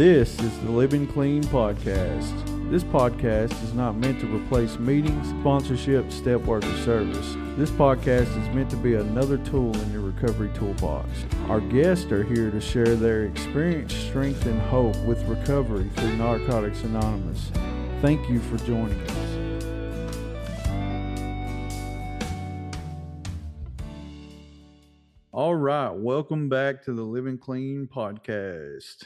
This is the Living Clean Podcast. This podcast is not meant to replace meetings, sponsorship, step work, or service. This podcast is meant to be another tool in your recovery toolbox. Our guests are here to share their experience, strength, and hope with recovery through Narcotics Anonymous. Thank you for joining us. All right, welcome back to the Living Clean podcast.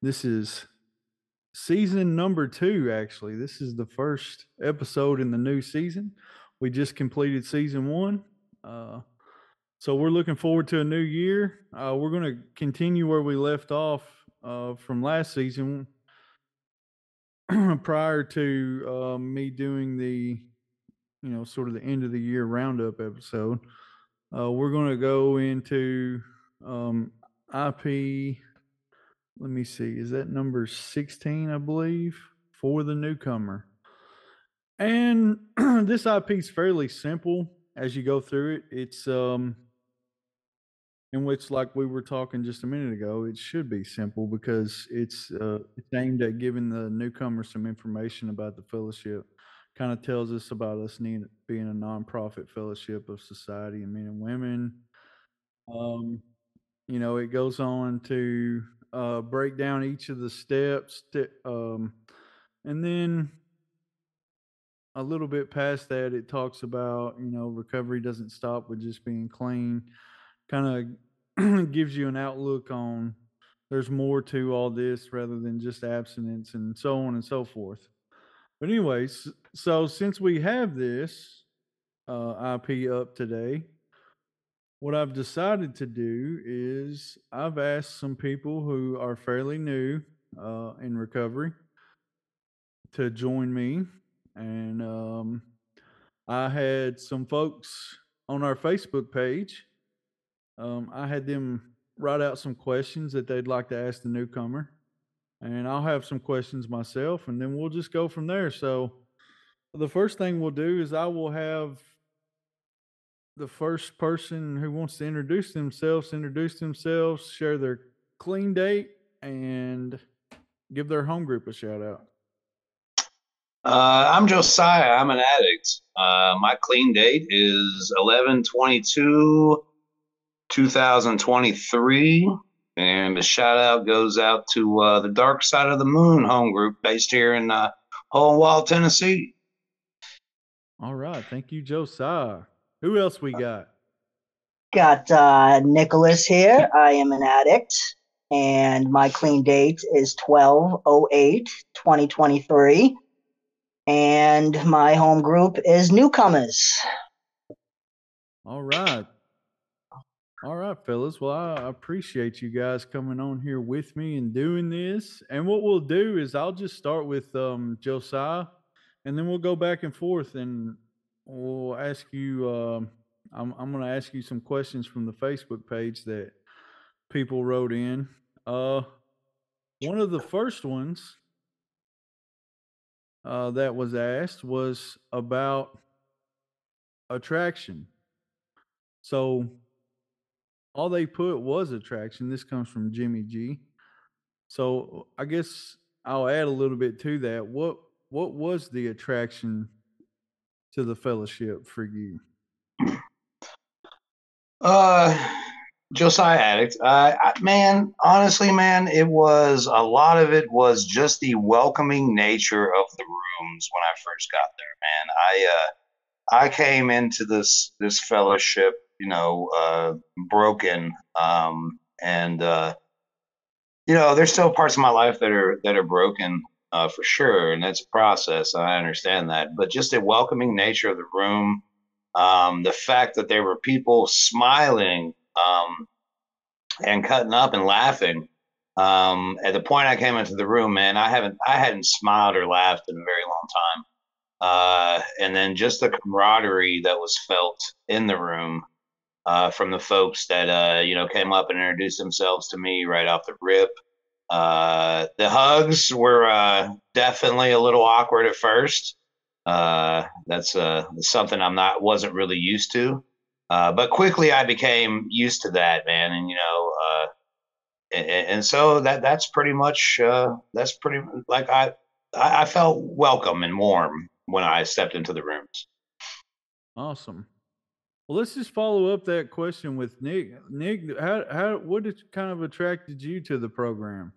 This is season number two, actually. This is the first episode in the new season. We just completed season one. Uh, so we're looking forward to a new year. Uh, we're going to continue where we left off uh, from last season prior to uh, me doing the, you know, sort of the end of the year roundup episode. Uh, we're going to go into um, IP. Let me see. Is that number 16, I believe, for the newcomer? And this IP is fairly simple as you go through it. It's um in which like we were talking just a minute ago, it should be simple because it's uh it's aimed at giving the newcomer some information about the fellowship. Kind of tells us about us need, being a nonprofit fellowship of society and men and women. Um, you know, it goes on to uh, break down each of the steps, st- um, and then a little bit past that, it talks about you know recovery doesn't stop with just being clean. Kind of gives you an outlook on there's more to all this rather than just abstinence and so on and so forth. But anyways, so since we have this uh, IP up today, what I've decided to do is I've asked some people who are fairly new uh, in recovery to join me, and um, I had some folks on our Facebook page. Um, I had them write out some questions that they'd like to ask the newcomer and I'll have some questions myself, and then we'll just go from there. So, the first thing we'll do is I will have the first person who wants to introduce themselves introduce themselves, share their clean date, and give their home group a shout out. Uh, I'm Josiah. I'm an addict. Uh, my clean date is 11 22 2023. And a shout out goes out to uh, the Dark Side of the Moon home group based here in uh, Wild, Tennessee. All right. Thank you, Josiah. Who else we got? Got uh, Nicholas here. I am an addict, and my clean date is 12 08 2023. And my home group is Newcomers. All right. All right, fellas. Well, I appreciate you guys coming on here with me and doing this. And what we'll do is I'll just start with um, Josiah, and then we'll go back and forth, and we'll ask you. Um, I'm I'm going to ask you some questions from the Facebook page that people wrote in. Uh, one of the first ones uh, that was asked was about attraction. So all they put was attraction. This comes from Jimmy G. So I guess I'll add a little bit to that. What what was the attraction to the fellowship for you? Uh Josiah Addict. Uh, man, honestly, man, it was a lot of it was just the welcoming nature of the rooms when I first got there. Man, I uh, I came into this this fellowship you know, uh, broken. Um, and uh, you know, there's still parts of my life that are that are broken uh, for sure, and that's a process. I understand that, but just the welcoming nature of the room, um, the fact that there were people smiling um, and cutting up and laughing. Um, at the point I came into the room, man, I haven't I hadn't smiled or laughed in a very long time. Uh, and then just the camaraderie that was felt in the room uh, from the folks that uh, you know came up and introduced themselves to me right off the rip. Uh, the hugs were uh, definitely a little awkward at first. Uh, that's uh, something I'm not wasn't really used to, but quickly I became used to that, man. And you know, and, and so that that's pretty much uh, that's pretty like I I felt welcome and warm when I stepped into the rooms. Awesome. Well, let's just follow up that question with Nick. Nick, how how what kind of attracted you to the program?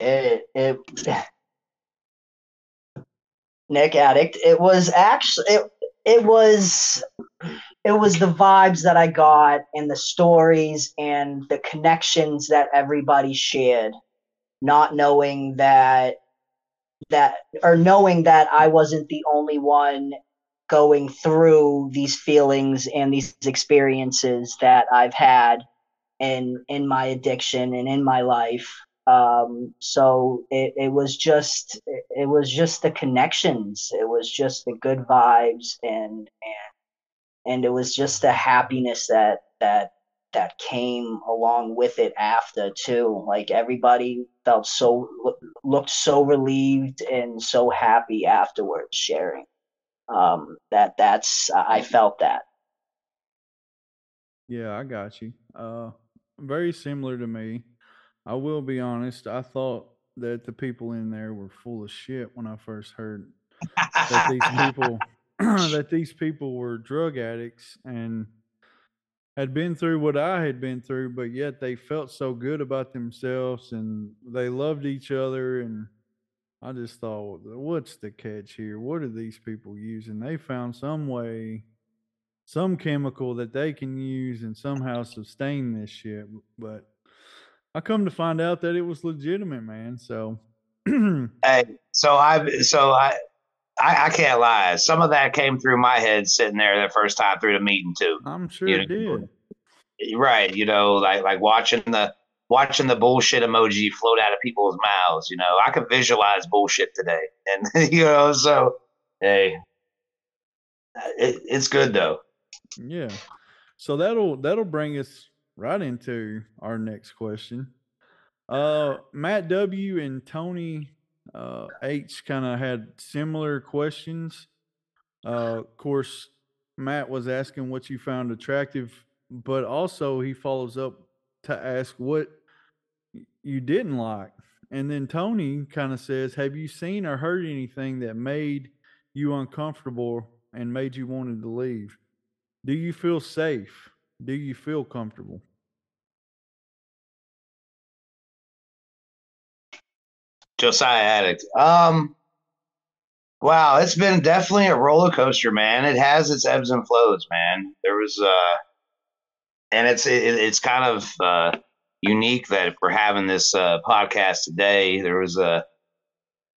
It Nick Addict. It was actually it it was it was the vibes that I got and the stories and the connections that everybody shared, not knowing that that or knowing that I wasn't the only one going through these feelings and these experiences that I've had in in my addiction and in my life. Um, so it, it was just it was just the connections. It was just the good vibes and and and it was just the happiness that that that came along with it after too like everybody felt so looked so relieved and so happy afterwards sharing um, that that's I felt that. Yeah, I got you. Uh, very similar to me. I will be honest. I thought that the people in there were full of shit when I first heard that these people that these people were drug addicts and had been through what I had been through, but yet they felt so good about themselves and they loved each other and I just thought, what's the catch here? What are these people using? They found some way, some chemical that they can use and somehow sustain this shit. But I come to find out that it was legitimate, man. So, hey, so I, so I, I, I, can't lie. Some of that came through my head sitting there the first time through the meeting too. I'm sure you it know, did. Right, you know, like like watching the watching the bullshit emoji float out of people's mouths. You know, I could visualize bullshit today, and you know, so hey, it, it's good though. Yeah. So that'll that'll bring us right into our next question. Uh, Matt W and Tony uh, H kind of had similar questions. Uh, of course, Matt was asking what you found attractive, but also he follows up to ask what you didn't like. And then Tony kind of says, Have you seen or heard anything that made you uncomfortable and made you wanted to leave? Do you feel safe? Do you feel comfortable? Josiah Addict. Um, wow, it's been definitely a roller coaster, man. It has its ebbs and flows, man. There was, uh, and it's it, it's kind of uh, unique that we're having this uh, podcast today. There was a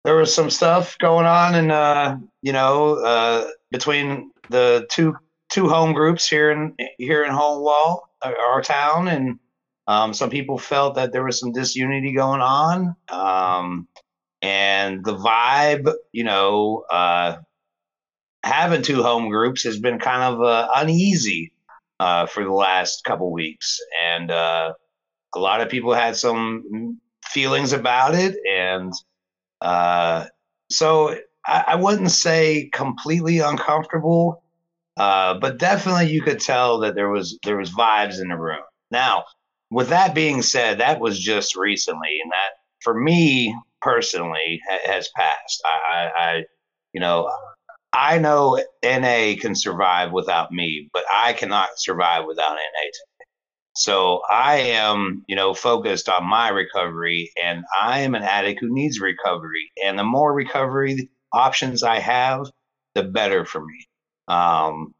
there was some stuff going on, and uh, you know, uh, between the two two home groups here in here in Wall, our town, and um, some people felt that there was some disunity going on, um, and the vibe, you know, uh, having two home groups has been kind of uh, uneasy uh, for the last couple weeks, and uh, a lot of people had some feelings about it, and uh, so I, I, wouldn't say completely uncomfortable, uh, but definitely you could tell that there was there was vibes in the room. Now, with that being said, that was just recently, and that for me personally ha- has passed. I, I, I, you know, I know NA can survive without me, but I cannot survive without NA so I am, you know, focused on my recovery and I am an addict who needs recovery. And the more recovery options I have, the better for me. Um,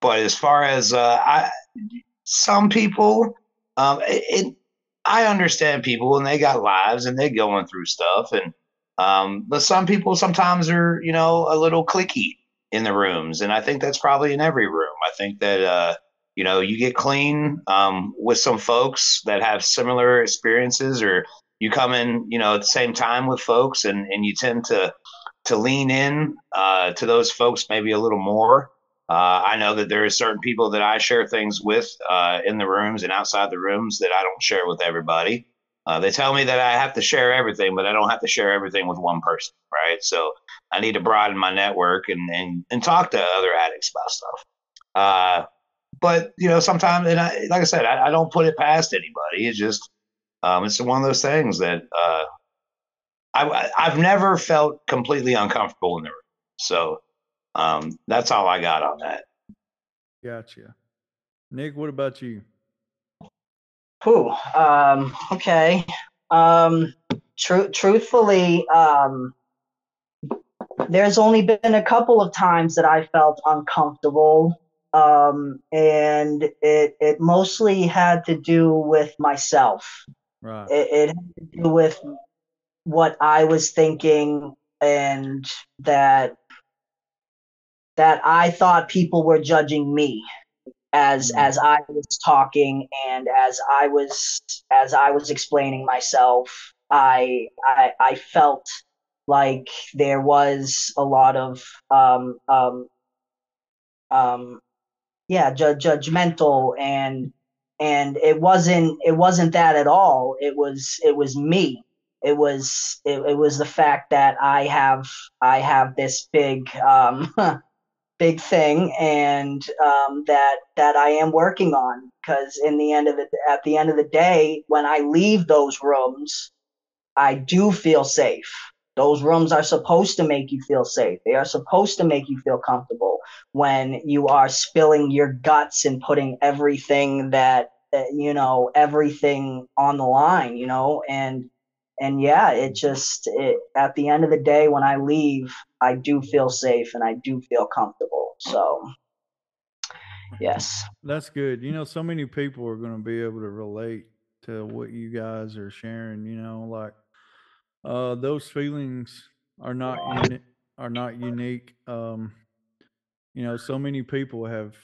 but as far as uh, I, some people, um, it, I understand people and they got lives and they're going through stuff. And, um, but some people sometimes are, you know, a little clicky in the rooms. And I think that's probably in every room. I think that, uh, you know you get clean um, with some folks that have similar experiences or you come in you know at the same time with folks and, and you tend to to lean in uh, to those folks maybe a little more uh, i know that there are certain people that i share things with uh, in the rooms and outside the rooms that i don't share with everybody uh, they tell me that i have to share everything but i don't have to share everything with one person right so i need to broaden my network and and, and talk to other addicts about stuff uh, but you know, sometimes, and I, like I said, I, I, don't put it past anybody. It's just um, it's one of those things that uh, I, I've never felt completely uncomfortable in the room. So um, that's all I got on that. Gotcha. Nick, what about you? Whew. Um, okay. Um, tr- truthfully, um, there's only been a couple of times that I felt uncomfortable. Um, and it, it mostly had to do with myself. Right. It, it had to do with what I was thinking and that that I thought people were judging me as Mhm. as I was talking and as I was as I was explaining myself I I, I felt like there was a lot of um um um yeah ju- judgmental and and it wasn't it wasn't that at all it was it was me it was it, it was the fact that i have i have this big um big thing and um that that i am working on because in the end of the at the end of the day when i leave those rooms i do feel safe. Those rooms are supposed to make you feel safe. They are supposed to make you feel comfortable when you are spilling your guts and putting everything that uh, you know everything on the line you know and and yeah it just it, at the end of the day when i leave i do feel safe and i do feel comfortable so yes That's good. You know, so many people are going to be able to relate to what you guys are sharing. You know, like uh, those feelings are not uni- are not unique. Um, you know, so many people have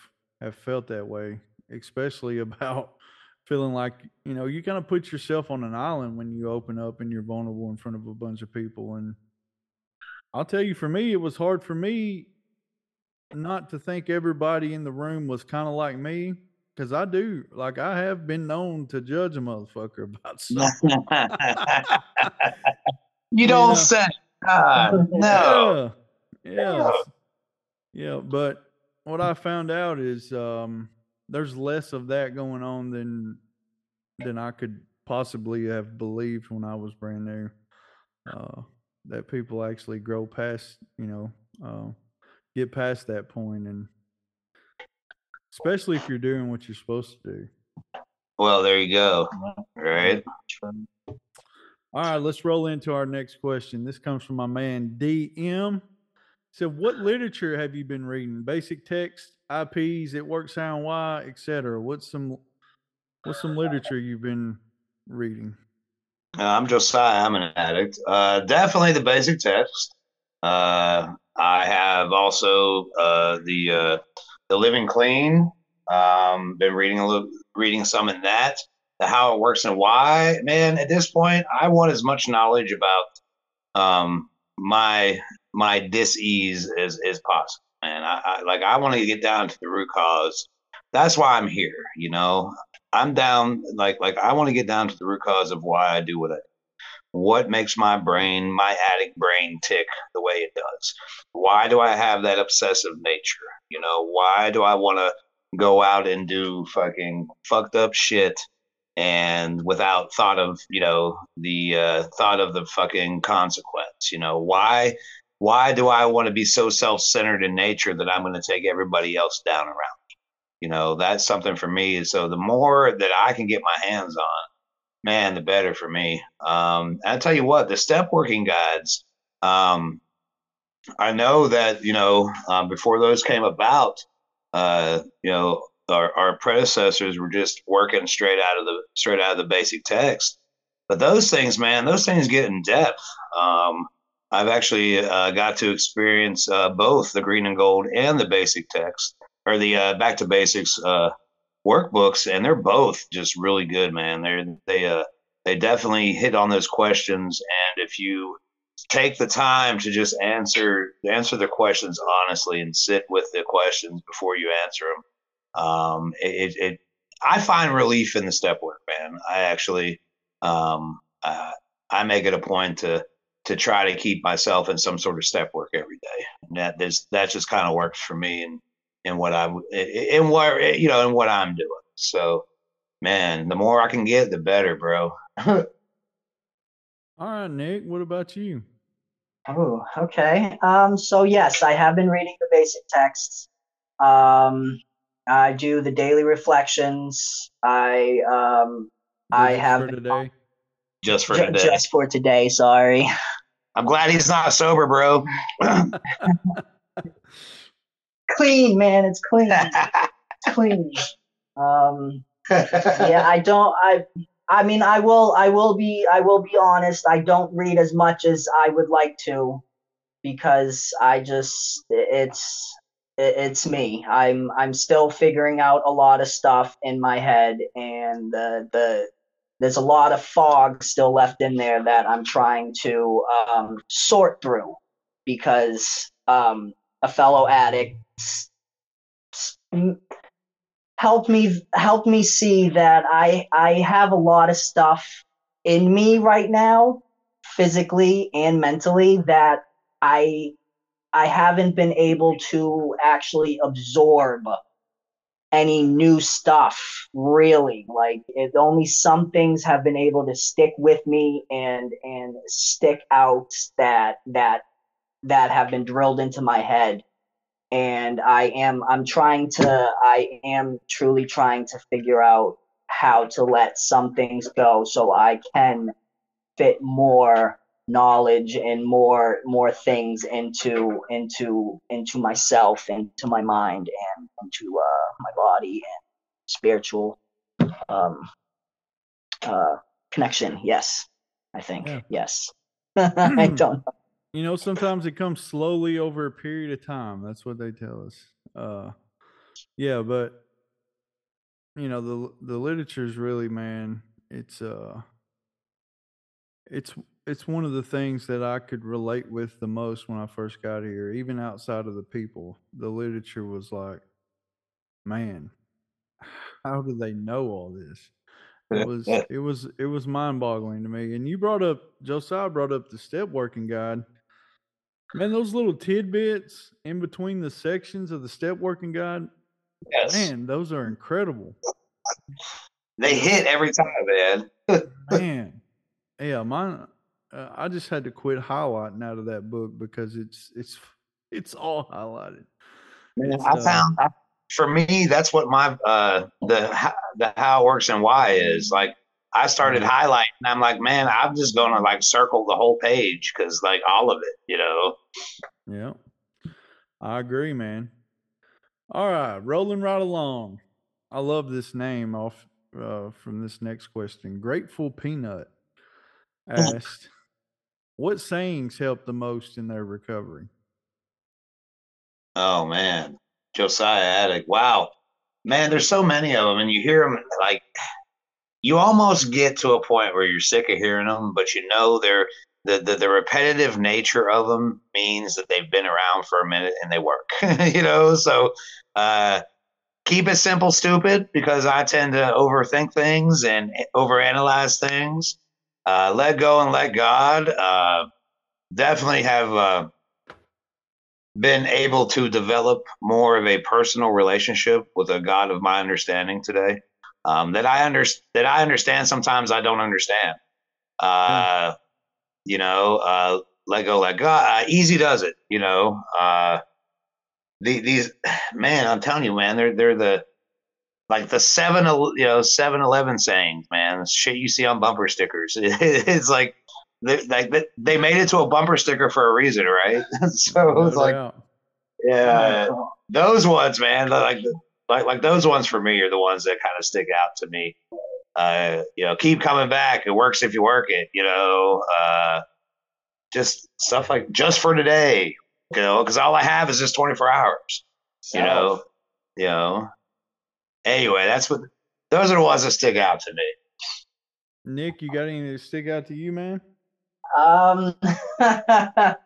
have felt that way, especially about feeling like you know you kind of put yourself on an island when you open up and you're vulnerable in front of a bunch of people. And I'll tell you, for me, it was hard for me not to think everybody in the room was kind of like me because I do like I have been known to judge a motherfucker about something. you don't know. say. God, no. Yeah. Yeah. Yeah. But what I found out is um, there's less of that going on than than I could possibly have believed when I was brand new. Uh, that people actually grow past, you know, uh, get past that point, and especially if you're doing what you're supposed to do. Well, there you go. Right. All right, let's roll into our next question. This comes from my man DM. So, what literature have you been reading? Basic text, IPs, It Works and Why, etc. What's some what's some literature you've been reading? Uh, I'm Josiah. I'm an addict. Uh, definitely the basic text. Uh, I have also uh, the uh, the Living Clean. Um, been reading a little, reading some in that. The How It Works and Why. Man, at this point, I want as much knowledge about um, my my dis-ease as as possible. And I, I like I want to get down to the root cause. That's why I'm here. You know, I'm down like like I want to get down to the root cause of why I do what I do. What makes my brain, my addict brain tick the way it does? Why do I have that obsessive nature? You know, why do I want to go out and do fucking fucked up shit and without thought of, you know, the uh, thought of the fucking consequence? You know, why why do I want to be so self-centered in nature that I'm going to take everybody else down around? you know that's something for me. So the more that i can get my hands on man the better for me. Um i tell you what the step working guides um i know that you know um, before those came about uh you know our, our predecessors were just working straight out of the straight out of the basic text. But those things man those things get in depth. Um i've actually uh, got to experience uh, both the green and gold and the basic text or the uh, back to basics uh, workbooks, and they're both just really good, man. They're they uh they definitely hit on those questions, and if you take the time to just answer answer the questions honestly and sit with the questions before you answer them, um, it, it I find relief in the step work, man. I actually um, uh, I make it a point to to try to keep myself in some sort of step work every day. And that this that just kind of works for me and in what I in what you know in what I'm doing. So, man, the more I can get, the better, bro. All right, Nick. What about you? Oh, okay. Um, so yes, I have been reading the basic texts. Um, I do the daily reflections. I um, I have for today. Just for today. just for today. Sorry. I'm glad he's not sober, bro. Clean, man. It's clean. It's clean. Um, yeah, I don't. I. I mean, I will. I will be. I will be honest. I don't read as much as I would like to, because I just. It's. It's me. I'm. I'm still figuring out a lot of stuff in my head, and the the. There's a lot of fog still left in there that I'm trying to um, sort through, because um, a fellow addict s- s- help me help me see that I I have a lot of stuff in me right now, physically and mentally, that I I haven't been able to actually absorb any new stuff really. Like it only some things have been able to stick with me and and stick out that that that have been drilled into my head. And I am I'm trying to I am truly trying to figure out how to let some things go so I can fit more knowledge and more more things into into into myself into my mind and into uh, my body and spiritual um uh connection yes I think Yeah. yes I don't know You know, sometimes it comes slowly over a period of time. That's what they tell us. Uh, yeah, but you know the the literature's really man. It's uh, it's it's one of the things that I could relate with the most when I first got here. Even outside of the people, the literature was like, man, how do they know all this? It was it was it was mind boggling to me. And you brought up Josiah brought up the step working guide. Man, those little tidbits in between the sections of the step working guide, yes. man, those are incredible. They hit every time, man. Man, yeah, mine. Uh, I just had to quit highlighting out of that book because it's it's it's all highlighted. Man, It's, I uh, found I, for me that's what my uh the the how it works and why is like I started Mhm. highlighting. And I'm like, man, I'm just gonna like circle the whole page because like all of it, you know. Yeah, I agree, man. All right, rolling right along. I love this name off uh, from this next question. Grateful Peanut asked, "What sayings helped the most in their recovery?" Oh man, Josiah Addict. Wow, man, there's so many of them, and you hear them like you almost get to a point where you're sick of hearing them, but you know they're the, the the repetitive nature of them means that they've been around for a minute and they work. you know, so uh, keep it simple, stupid, because I tend to overthink things and overanalyze things. Uh, let go and let God. Uh, definitely have. Uh, been able to develop more of a personal relationship with a God of my understanding today. Um, that I under that I understand. Sometimes I don't understand. Uh, You know, uh, let go, let God. Uh, easy does it. You know, uh, the, these man, I'm telling you, man, they're they're the like the seven you know seven eleven sayings, man. Shit you see on bumper stickers. it's like they, like they- they made it to a bumper sticker for a reason, right? so No it's like doubt. yeah, those ones, man, like like like those ones for me are the ones that kind of stick out to me. Uh, you know, keep coming back. It works if you work it. You know, uh, just stuff like just for today. You know, because all I have is just twenty four hours. You know, you know. Anyway, that's what those are the ones that stick out to me. Nick, you got anything that stick out to you, man? um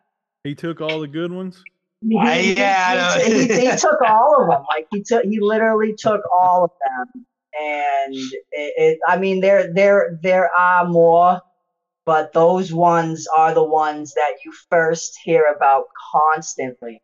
He took all the good ones. He, I- he- yeah, I he, know. he, he took all of them. Like he took, he literally took all of them. And it, it, I mean, there, there, there are more, but those ones are the ones that you first hear about constantly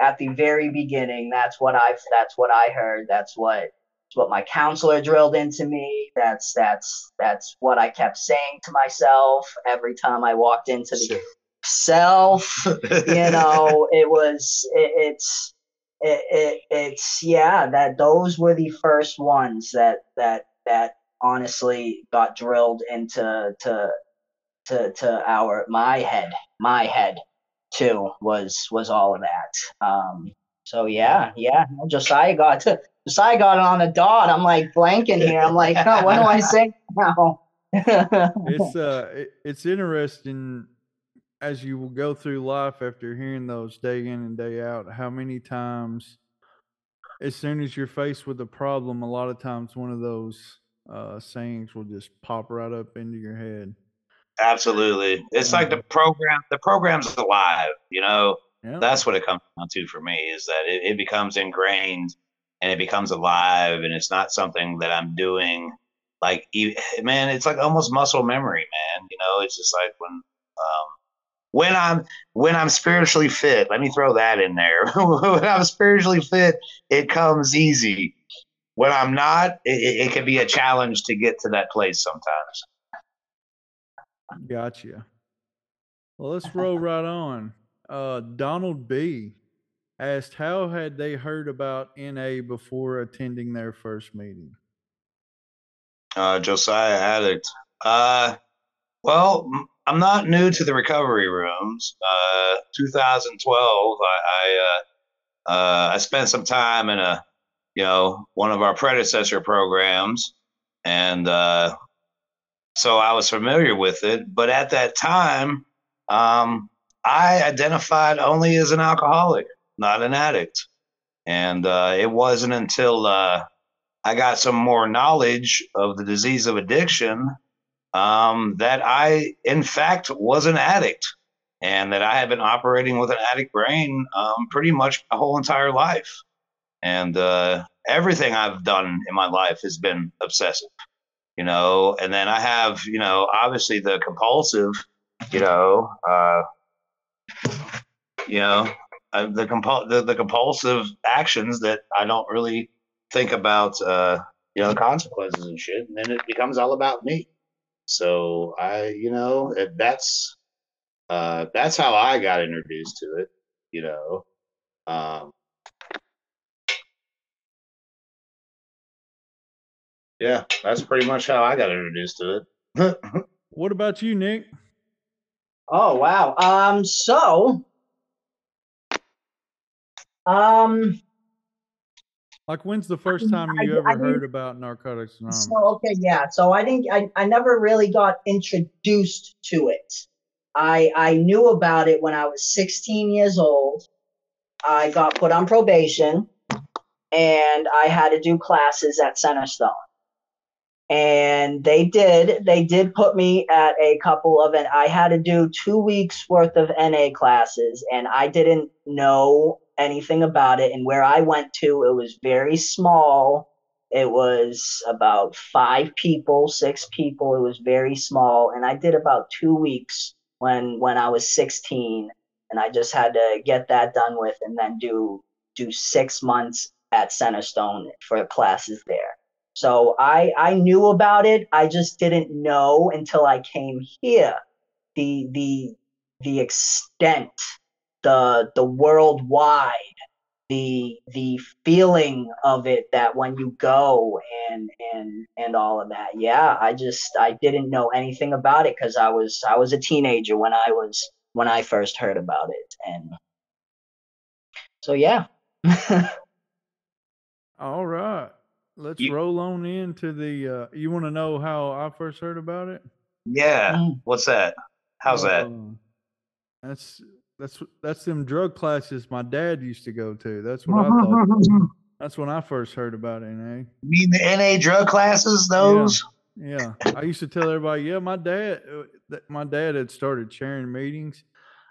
at the very beginning. That's what I've, that's what I heard. That's what It's what my counselor drilled into me. That's that's that's what I kept saying to myself every time I walked into the self. You know, it was it, it's it, it it's yeah that those were the first ones that that that honestly got drilled into to to to our my head my head too was was all of that um so yeah yeah josiah got to josiah got it on the dot. I'm like blanking here. I'm like oh, what do i say now? It's uh it, it's interesting as you will go through life after hearing those day in and day out how many times as soon as you're faced with a problem a lot of times one of those uh sayings will just pop right up into your head. Absolutely. It's like the program the program's alive, you know. yeah. That's what it comes down to for me is that it, it becomes ingrained and it becomes alive and it's not something that I'm doing like man, it's like almost muscle memory, man. You know, it's just like when um when I'm when I'm spiritually fit, let me throw that in there. when I'm spiritually fit, it comes easy. When I'm not, it, it, it can be a challenge to get to that place sometimes. Gotcha. Well, let's roll right on. Uh, Donald B asked, "How had they heard about NA before attending their first meeting?" Uh, Josiah Addict. Uh, well, I'm not new to the recovery rooms. Uh, 2012, I I, uh, uh, I spent some time in a, you know, one of our predecessor programs, and uh, so I was familiar with it. But at that time, um, I identified only as an alcoholic, not an addict, and uh, it wasn't until uh, I got some more knowledge of the disease of addiction um, that I, in fact, was an addict and that I had been operating with an addict brain um, pretty much my whole entire life. And uh, everything I've done in my life has been obsessive, you know. And then I have, you know, obviously the compulsive, you know, uh, you know, uh, the, compul- the the compulsive actions that I don't really think about, uh, you know, consequences and shit. And then it becomes all about me. So I, you know, if that's uh, that's how I got introduced to it. You know, um, yeah, that's pretty much how I got introduced to it. What about you, Nick? oh wow um so um Like, when's the first time I- you I ever didn't- heard about Narcotics Anonymous? So okay, yeah. So I didn't. I, I never really got introduced to it. I I knew about it when I was 16 years old. I got put on probation, and I had to do classes at Centerstone. And they did. They did put me at a couple of, and I had to do two weeks worth of NA classes, and I didn't know anything about it. And where I went to, it was very small it was about five people, six people. It was very small, and I did about two weeks when when I was 16, and I just had to get that done with, and then do do six months at Centerstone for classes there. So I I knew about it. I just didn't know until I came here the the the extent, the the worldwide the the feeling of it that when you go and and and all of that yeah i just i didn't know anything about it because i was i was a teenager when i was when i first heard about it and so yeah All right, let's You- roll on into the. Uh, you want to know how I first heard about it? yeah, Mm. what's that? How's that? Uh, that's that's that's them drug classes my dad used to go to. That's what I thought. That's when I first heard about it. Eh? You mean the NA drug classes? Those? Yeah, I used to tell everybody, yeah, my dad, uh, my dad had started chairing meetings,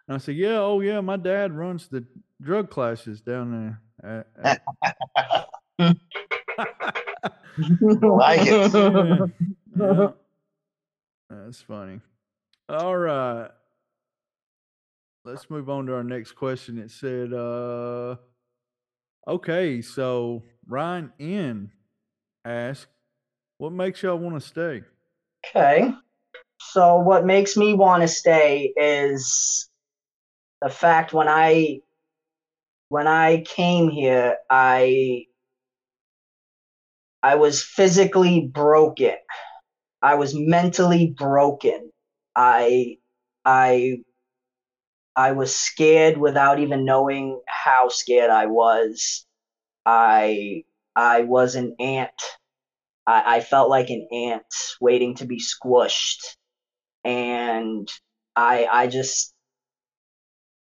and I said, yeah, oh yeah, my dad runs the drug classes down there. At, at- like it. yeah, yeah. That's funny. All right. Let's move on to our next question. It said, uh, okay, so Ryan N ask, what makes y'all want to stay? Okay. So what makes me want to stay is the fact when I when I came here, I I was physically broken. I was mentally broken. I I I was scared without even knowing how scared I was. I I was an ant. I, I felt like an ant waiting to be squished. And I I just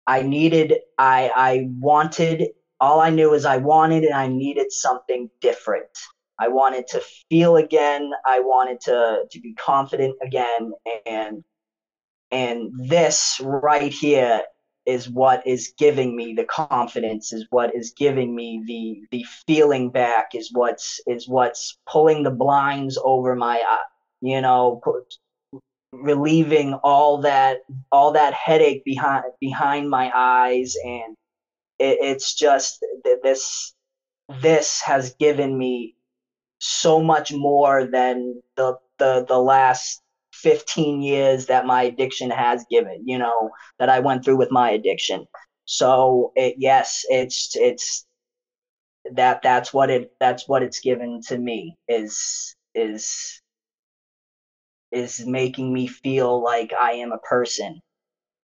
I needed I I wanted all I knew is I wanted and I needed something different. I wanted to feel again. I wanted to to be confident again and and this right here is what is giving me the confidence is what is giving me the the feeling back is what's is what's pulling the blinds over my eye you know relieving all that all that headache behind behind my eyes. And it, it's just this this has given me so much more than the the the last 15 years that my addiction has given, you know, that I went through with my addiction. So it, yes, it's it's that that's what it that's what it's given to me is is is making me feel like I am a person.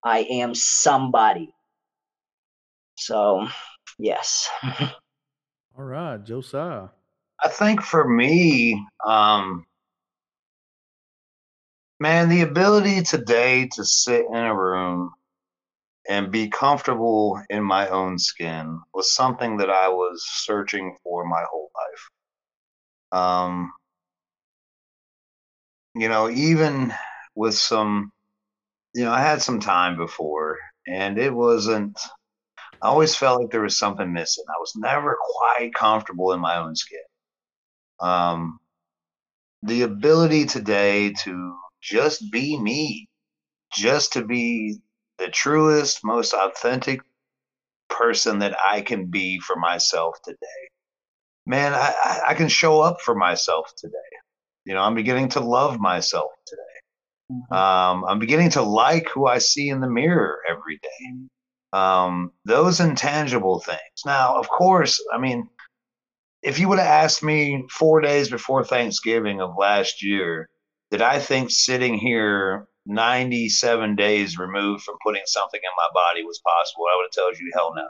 I am somebody. So, yes. All right, Josiah. I think for me, um, Man, the ability today to sit in a room and be comfortable in my own skin was something that I was searching for my whole life. Um, you know, even with some, you know, I had some time before and it wasn't, I always felt like there was something missing. I was never quite comfortable in my own skin. Um, the ability today to just be me, just to be the truest, most authentic person that I can be for myself today. Man, I, I can show up for myself today. You know, I'm beginning to love myself today. Mm-hmm. Um, I'm beginning to like who I see in the mirror every day. Um, those intangible things. Now, of course, I mean, if you would have asked me four days before Thanksgiving of last year, that I think sitting here 97 days removed from putting something in my body was possible, I would have told you hell no.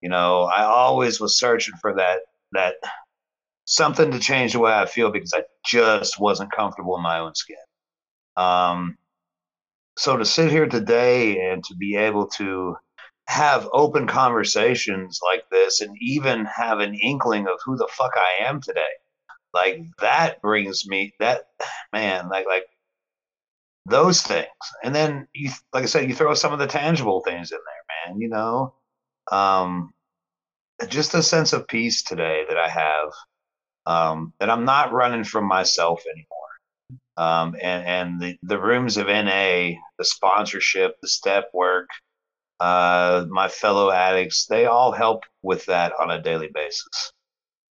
You know, I always was searching for that that something to change the way I feel because I just wasn't comfortable in my own skin. Um, so to sit here today and to be able to have open conversations like this and even have an inkling of who the fuck I am today like that brings me that man like like those things. And then you like i said you throw some of the tangible things in there man you know? Um just a sense of peace today that i have um that i'm not running from myself anymore. Um and and the the rooms of na the sponsorship the step work uh my fellow addicts they all help with that on a daily basis.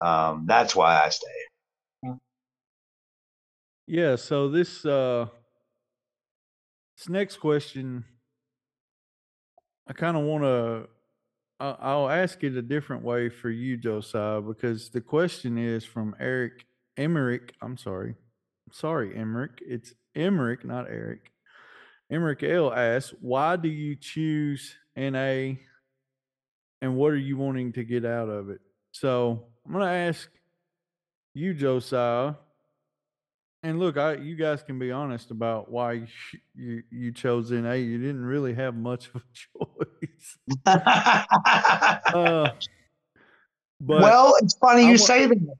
Um that's why i stay yeah, so this uh this next question I kind of want to I'll ask it a different way for you, Josiah, because the question is from Eric Emmerich. I'm sorry. sorry, Emmerich. It's Emmerich, not Eric. Emmerich L asks, why do you choose NA and what are you wanting to get out of it? So I'm going to ask you, Josiah, and look, I you guys can be honest about why you you, you chose NA. You didn't really have much of a choice. uh, but well, it's funny you say that.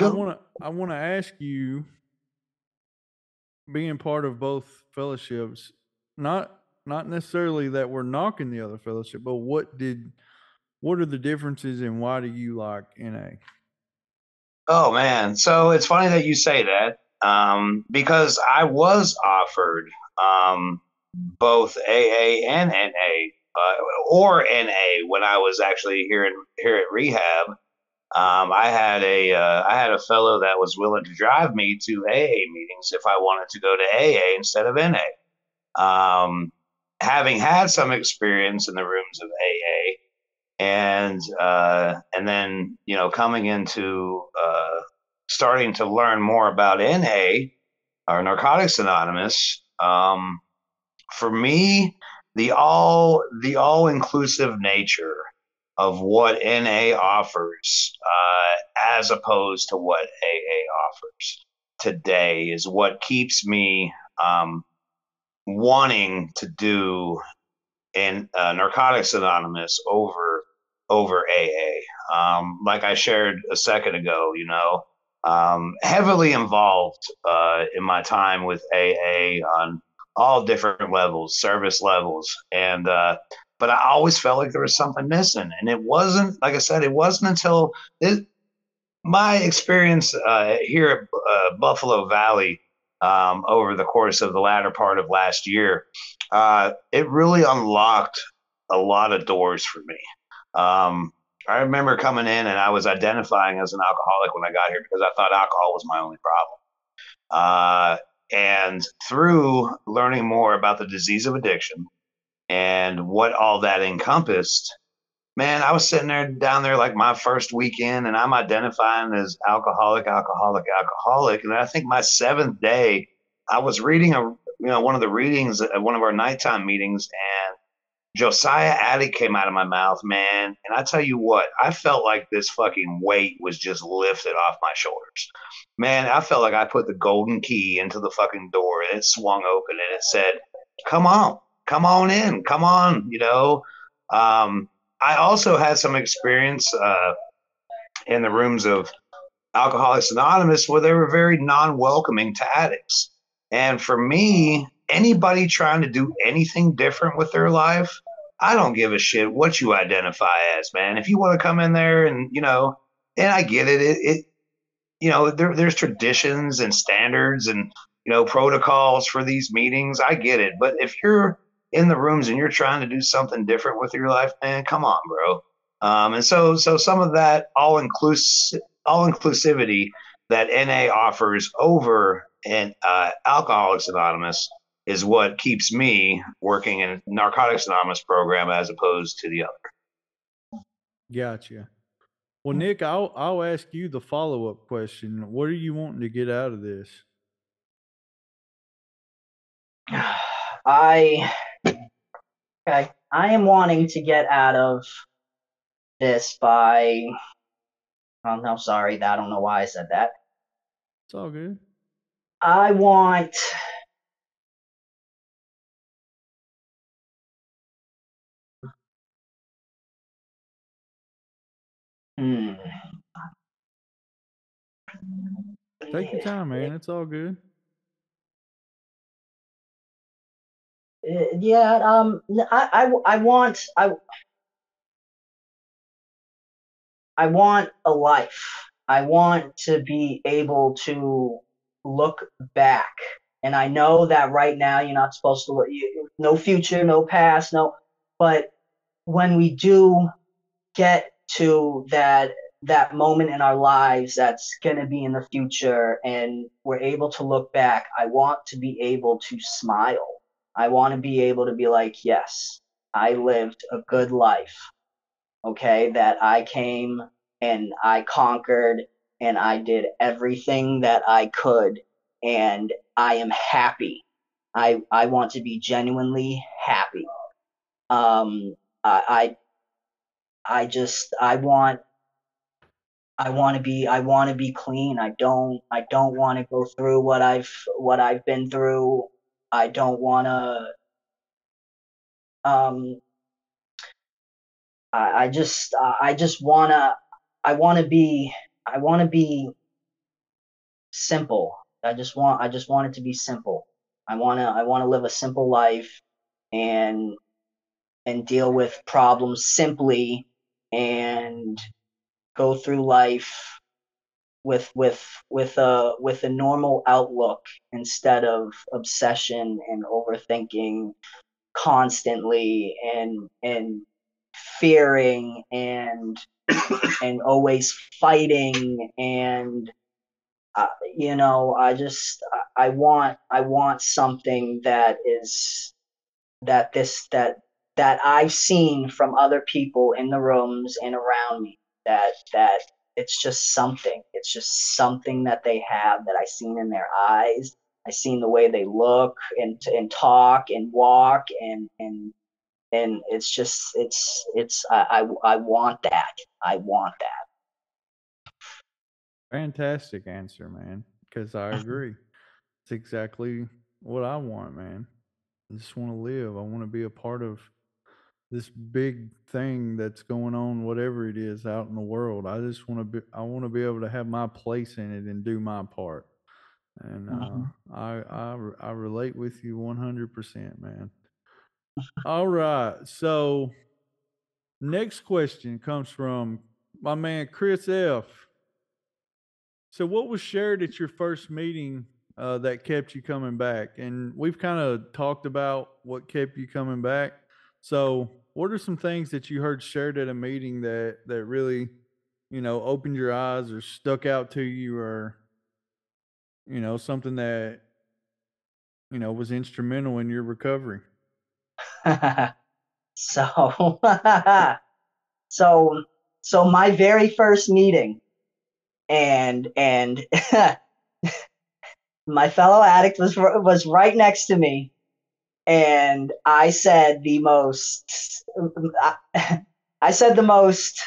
I want to I want to ask you, being part of both fellowships, not not necessarily that we're knocking the other fellowship, but what did what are the differences and why do you like NA? Oh man, so it's funny that you say that um, because I was offered um, both AA and NA, uh, or NA when I was actually here in here at rehab. Um, I had a uh, I had a fellow that was willing to drive me to AA meetings if I wanted to go to AA instead of NA. Um, having had some experience in the rooms of AA, and uh, and then you know coming into uh, starting to learn more about NA or Narcotics Anonymous. Um, for me, the all the all inclusive nature of what NA offers, uh, as opposed to what AA offers today, is what keeps me um, wanting to do in uh, Narcotics Anonymous over over AA. Um, like I shared a second ago, you know, um, heavily involved uh, in my time with AA on all different levels, service levels, and uh, but I always felt like there was something missing, and it wasn't. Like I said, it wasn't until it, my experience uh, here at uh, Buffalo Valley um, over the course of the latter part of last year, uh, it really unlocked a lot of doors for me. Um, I remember coming in and I was identifying as an alcoholic when I got here because I thought alcohol was my only problem. Uh, and through learning more about the disease of addiction and what all that encompassed, man, I was sitting there down there like my first weekend and I'm identifying as alcoholic, alcoholic, alcoholic. And I think my seventh day, I was reading a, you know, one of the readings at one of our nighttime meetings and Josiah Addy came out of my mouth, man. And I tell you what, I felt like this fucking weight was just lifted off my shoulders. Man, I felt like I put the golden key into the fucking door and it swung open and it said, Come on, come on in, come on, you know. Um, I also had some experience uh, in the rooms of Alcoholics Anonymous where they were very non welcoming to addicts. And for me, anybody trying to do anything different with their life, I don't give a shit what you identify as, man. If you want to come in there and, you know, and I get it, it, it you know, there, there's traditions and standards and, you know, protocols for these meetings. I get it. But if you're in the rooms and you're trying to do something different with your life, man, come on, bro. Um, and so, so some of that all inclusive, all inclusivity that NA offers over and uh, Alcoholics Anonymous is what keeps me working in Narcotics Anonymous program as opposed to the other. Gotcha. Well, mm. Nick, I'll I'll ask you the follow up question. What are you wanting to get out of this? I okay. I am wanting to get out of this by. Oh no, sorry. I don't know why I said that. It's all good. I want Hmm. Take your time, man. It's all good. Uh, yeah, um, I, I, I want, I, I want a life. I want to be able to look back. And I know that right now you're not supposed to look, you, no future, no past, no, but when we do get to that that moment in our lives that's going to be in the future and we're able to look back i want to be able to smile. I want to be able to be like yes i lived a good life okay that i came and i conquered and i did everything that i could and i am happy. I i want to be genuinely happy. Um i I just I want I want to be I want to be clean. I don't I don't want to go through what I've what I've been through. I don't want to um I, I just I just want to I want to be I want to be simple. I just want I just want it to be simple. I want to I want to live a simple life and and deal with problems simply and go through life with with with a with a normal outlook instead of obsession and overthinking constantly and and fearing and and always fighting and uh, you know i just i want i want something that is that this that that i've seen from other people in the rooms and around me that that it's just something it's just something that they have that i seen in their eyes i seen the way they look and and talk and walk and and and it's just it's it's I, I i want that i want that Fantastic answer, man. Because I agree. It's exactly what I want, man. I just want to live. I want to be a part of this big thing that's going on, whatever it is out in the world. I just want to be. I want to be able to have my place in it and do my part. And uh, Mhm. I, I, I relate with you one hundred percent, man. All right. So next question comes from my man Chris F. So, what was shared at your first meeting uh, that kept you coming back? And we've kind of talked about what kept you coming back. So, what are some things that you heard shared at a meeting that that really, you know, opened your eyes or stuck out to you, or you know, something that you know was instrumental in your recovery? so so so my very first meeting and and my fellow addict was was right next to me and i said the most i said the most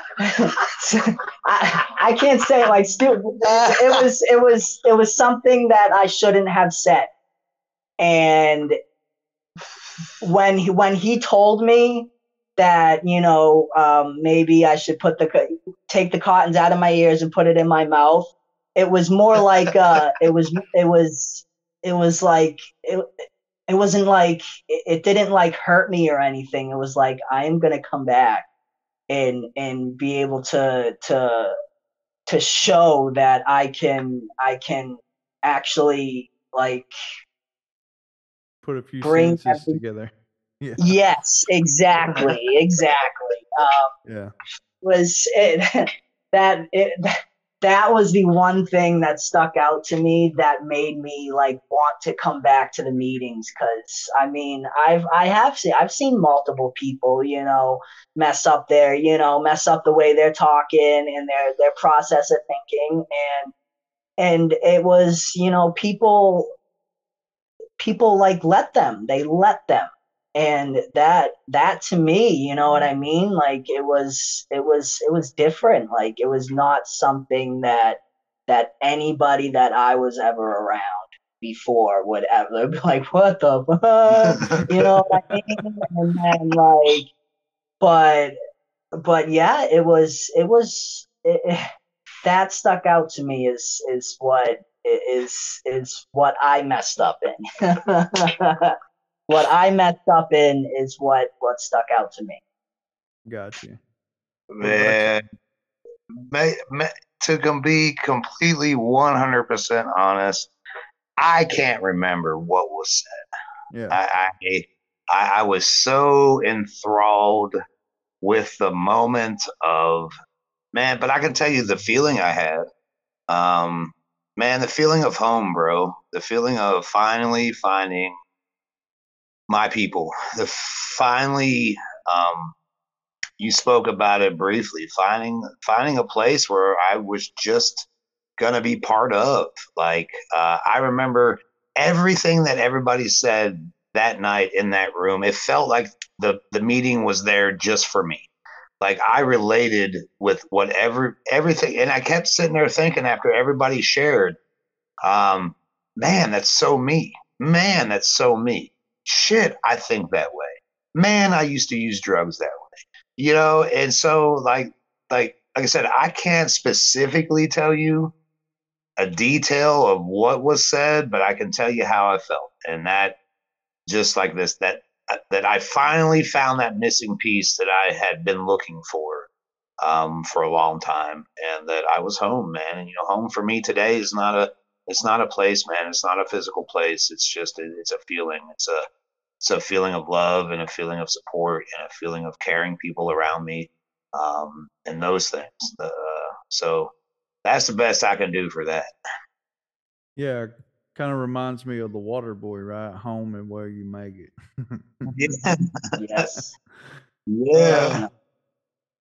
I, I can't say like stupid it was it was it was something that i shouldn't have said. And when he when he told me that you know um, maybe I should put the take the cottons out of my ears and put it in my mouth, it was more like uh, it was it was it was like it, it wasn't like it, it didn't like hurt me or anything. It was like I am gonna come back and and be able to to to show that I can I can actually like Put a few Bring every- together. Yeah. yes exactly exactly um, Yeah. was it that it that was the one thing that stuck out to me that made me like want to come back to the meetings because i mean i've i have seen i've seen multiple people you know mess up their you know mess up the way they're talking and their their process of thinking. And and it was you know people people like let them. They let them and that that to me you know what mm-hmm. i mean? Like it was it was it was different. Like it was not something that that anybody that i was ever around before would ever be like what the fuck? You know what i mean? And then like but but yeah it was it was it, it- that stuck out to me is is what is is what i messed up in what I messed up in is what what stuck out to me. Got you. Man, ma- ma- to com- be completely 100% honest, I can't remember what was said. Yeah. I, I, I I was so enthralled with the moment of man, but I can tell you the feeling I had. Um, man, the feeling of home, bro. The feeling of finally finding my people. The finally, um, you spoke about it briefly. Finding finding a place where I was just gonna be part of. Like uh, I remember everything that everybody said that night in that room. It felt like the the meeting was there just for me. Like I related with whatever everything, and I kept sitting there thinking after everybody shared, um, man, that's so me. Man, that's so me. Shit, I think that way. Man, I used to use drugs that way. You know, and so like like like I said, I can't specifically tell you a detail of what was said, but I can tell you how I felt. And that just like this that that I finally found that missing piece that I had been looking for um, for a long time, and that I was home, man. And you know, home for me today is not a it's not a place, man. It's not a physical place. It's just it's a feeling. It's a it's a feeling of love and a feeling of support and a feeling of caring people around me. um, and those things. Uh, so that's the best I can do for that. Yeah, kind of reminds me of the Waterboy, right? Home and where you make it. yeah. Yes. yeah. Um,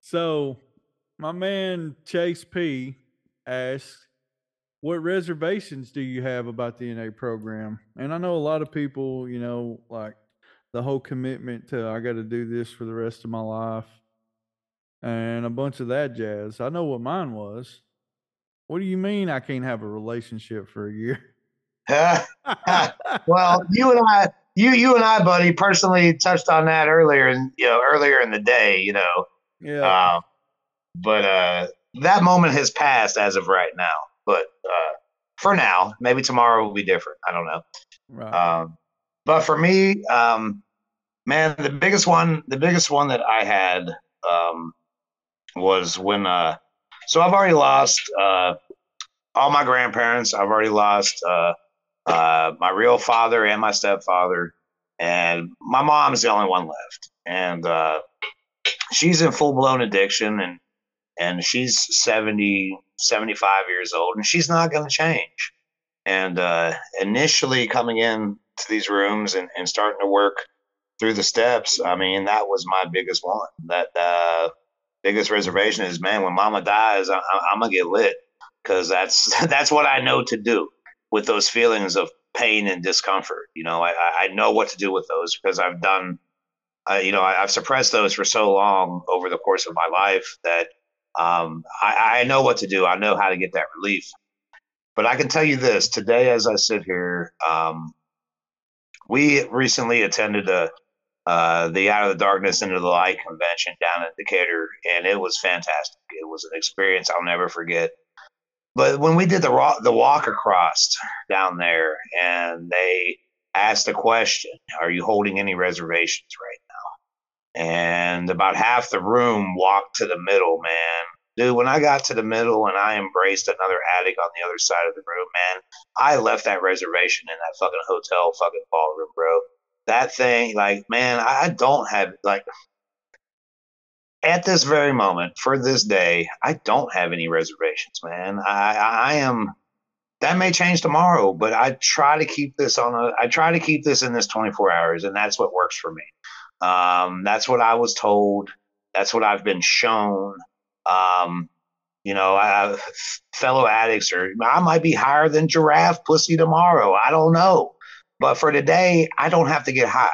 so, my man Chase P asks, "What reservations do you have about the NA program?" And I know a lot of people, you know, like the whole commitment to I got to do this for the rest of my life, and a bunch of that jazz. I know what mine was. What do you mean I can't have a relationship for a year? well, you and I, you you and I, buddy, personally touched on that earlier, and you know, earlier in the day, you know. yeah. Um, but uh, that moment has passed as of right now. But uh, for now, maybe tomorrow will be different. I don't know. right. Um, but for me, um, man, the biggest one, the biggest one that I had um, was when. Uh, so I've already lost uh, all my grandparents. I've already lost uh, uh, my real father and my stepfather, and my mom's the only one left. And uh, she's in full blown addiction, and and she's 70, 75 years old, and she's not going to change. And uh, initially coming in to these rooms and, and starting to work through the steps, I mean, that was my biggest one. That uh, biggest reservation is, man, when Mama dies, I, I'm gonna get lit because that's that's what I know to do with those feelings of pain and discomfort. You know, I, I know what to do with those because I've done, uh, you know, I, have suppressed those for so long over the course of my life that um, I, I know what to do. I know how to get that relief. But I can tell you this today, as I sit here, um, we recently attended a uh, the Out of the Darkness into the Light convention down in Decatur, and it was fantastic. It was an experience I'll never forget. But when we did the ro- the walk across down there, and they asked a question, "Are you holding any reservations right now?" And about half the room walked to the middle. Man, dude, when I got to the middle and I embraced another addict on the other side of the room, man, I left that reservation in that fucking hotel fucking ballroom, bro. That thing, like, man, I don't have like at this very moment, for this day, I don't have any reservations, man. I, I am. That may change tomorrow, but I try to keep this on a. I try to keep this in this 24 hours, and that's what works for me. Um, that's what I was told. That's what I've been shown. Um, you know, I, fellow addicts, or I might be higher than giraffe pussy tomorrow. I don't know, but for today, I don't have to get high.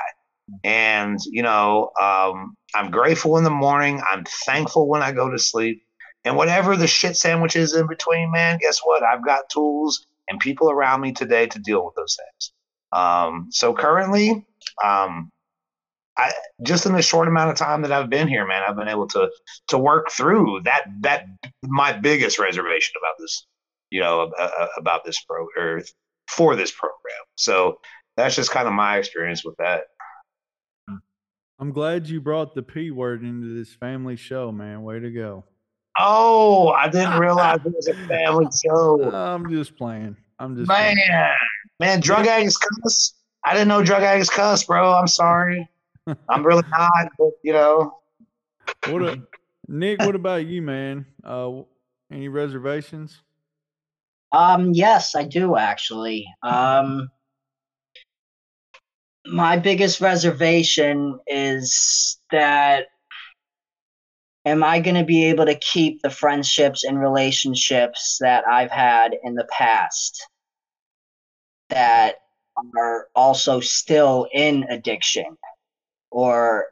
And you know, um, I'm grateful in the morning. I'm thankful when I go to sleep. And whatever the shit sandwich is in between, man, guess what? I've got tools and people around me today to deal with those things. Um, so currently, um, I just in the short amount of time that I've been here, man, I've been able to to work through that that my biggest reservation about this, you know, about this pro for this program. So that's just kind of my experience with that. I'm glad you brought the P word into this family show, man. Way to go. Oh, I didn't realize it was a family show. I'm just playing. I'm just man, playing. man, drug addicts cuss. I didn't know drug addicts cuss, bro. I'm sorry. I'm really not, but you know. What a, Nick, what about you, man? Uh any reservations? Um, yes, I do actually. Um, my biggest reservation is that am I going to be able to keep the friendships and relationships that I've had in the past that are also still in addiction or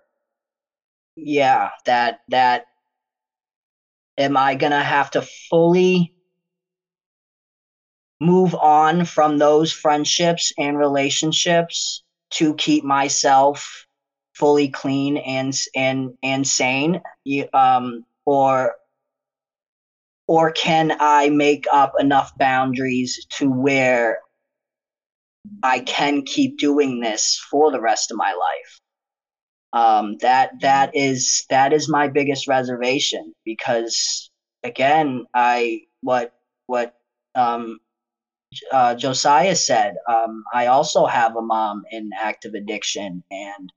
yeah that that am I going to have to fully move on from those friendships and relationships to keep myself fully clean and and and sane. Um or or can i make up enough boundaries to where i can keep doing this for the rest of my life? Um that that is that is my biggest reservation because again i what what um uh, Josiah said, um, I also have a mom in active addiction, and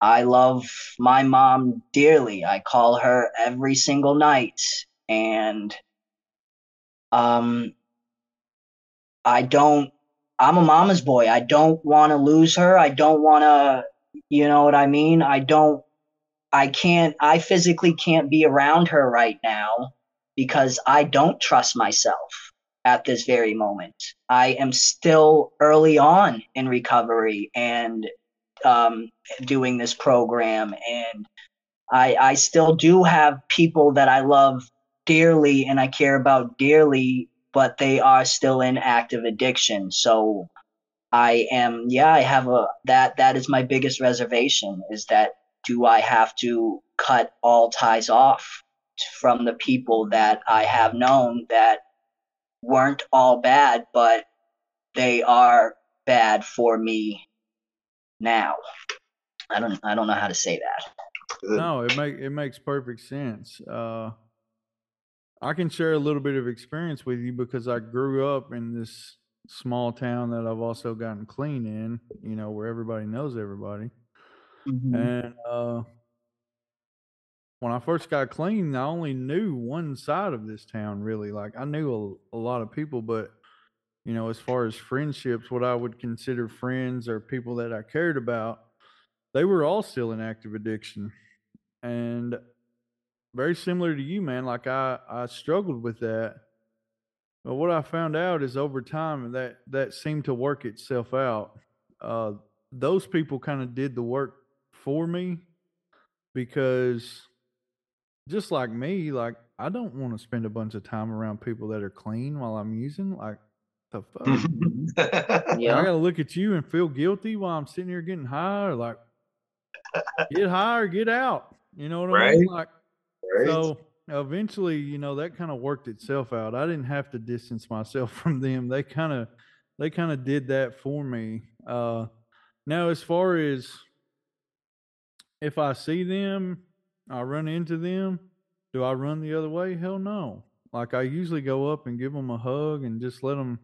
I love my mom dearly. I call her every single night and um I don't I'm a mama's boy. I don't want to lose her. I don't want to you know what I mean? I don't I can't I physically can't be around her right now because I don't trust myself at this very moment. I am still early on in recovery and um, doing this program, and I, I still do have people that I love dearly and I care about dearly, but they are still in active addiction. So I am, yeah, I have a that that is my biggest reservation is that do I have to cut all ties off from the people that I have known that weren't all bad, but they are bad for me now. I don't I don't know how to say that. No, it make it makes perfect sense. Uh, I can share a little bit of experience with you because I grew up in this small town that I've also gotten clean in. You know, where everybody knows everybody. Mm-hmm. And uh, when I first got clean, I only knew one side of this town really. Like I knew a, a, lot of people, but you know, as far as friendships, what I would consider friends or people that I cared about, they were all still in active addiction. And very similar to you, man. Like I, I struggled with that. But what I found out is over time that that seemed to work itself out. Uh, those people kind of did the work for me because just like me, like I don't want to spend a bunch of time around people that are clean while I'm using. Like the fuck? yeah. I gotta look at you and feel guilty while I'm sitting here getting high, or like get high or get out. You know what right. I mean? Like right. so eventually, you know, that kind of worked itself out. I didn't have to distance myself from them. They kind of they kind of did that for me. Uh now as far as if I see them, I run into them, do I run the other way? Hell no. Like I usually go up and give them a hug and just let them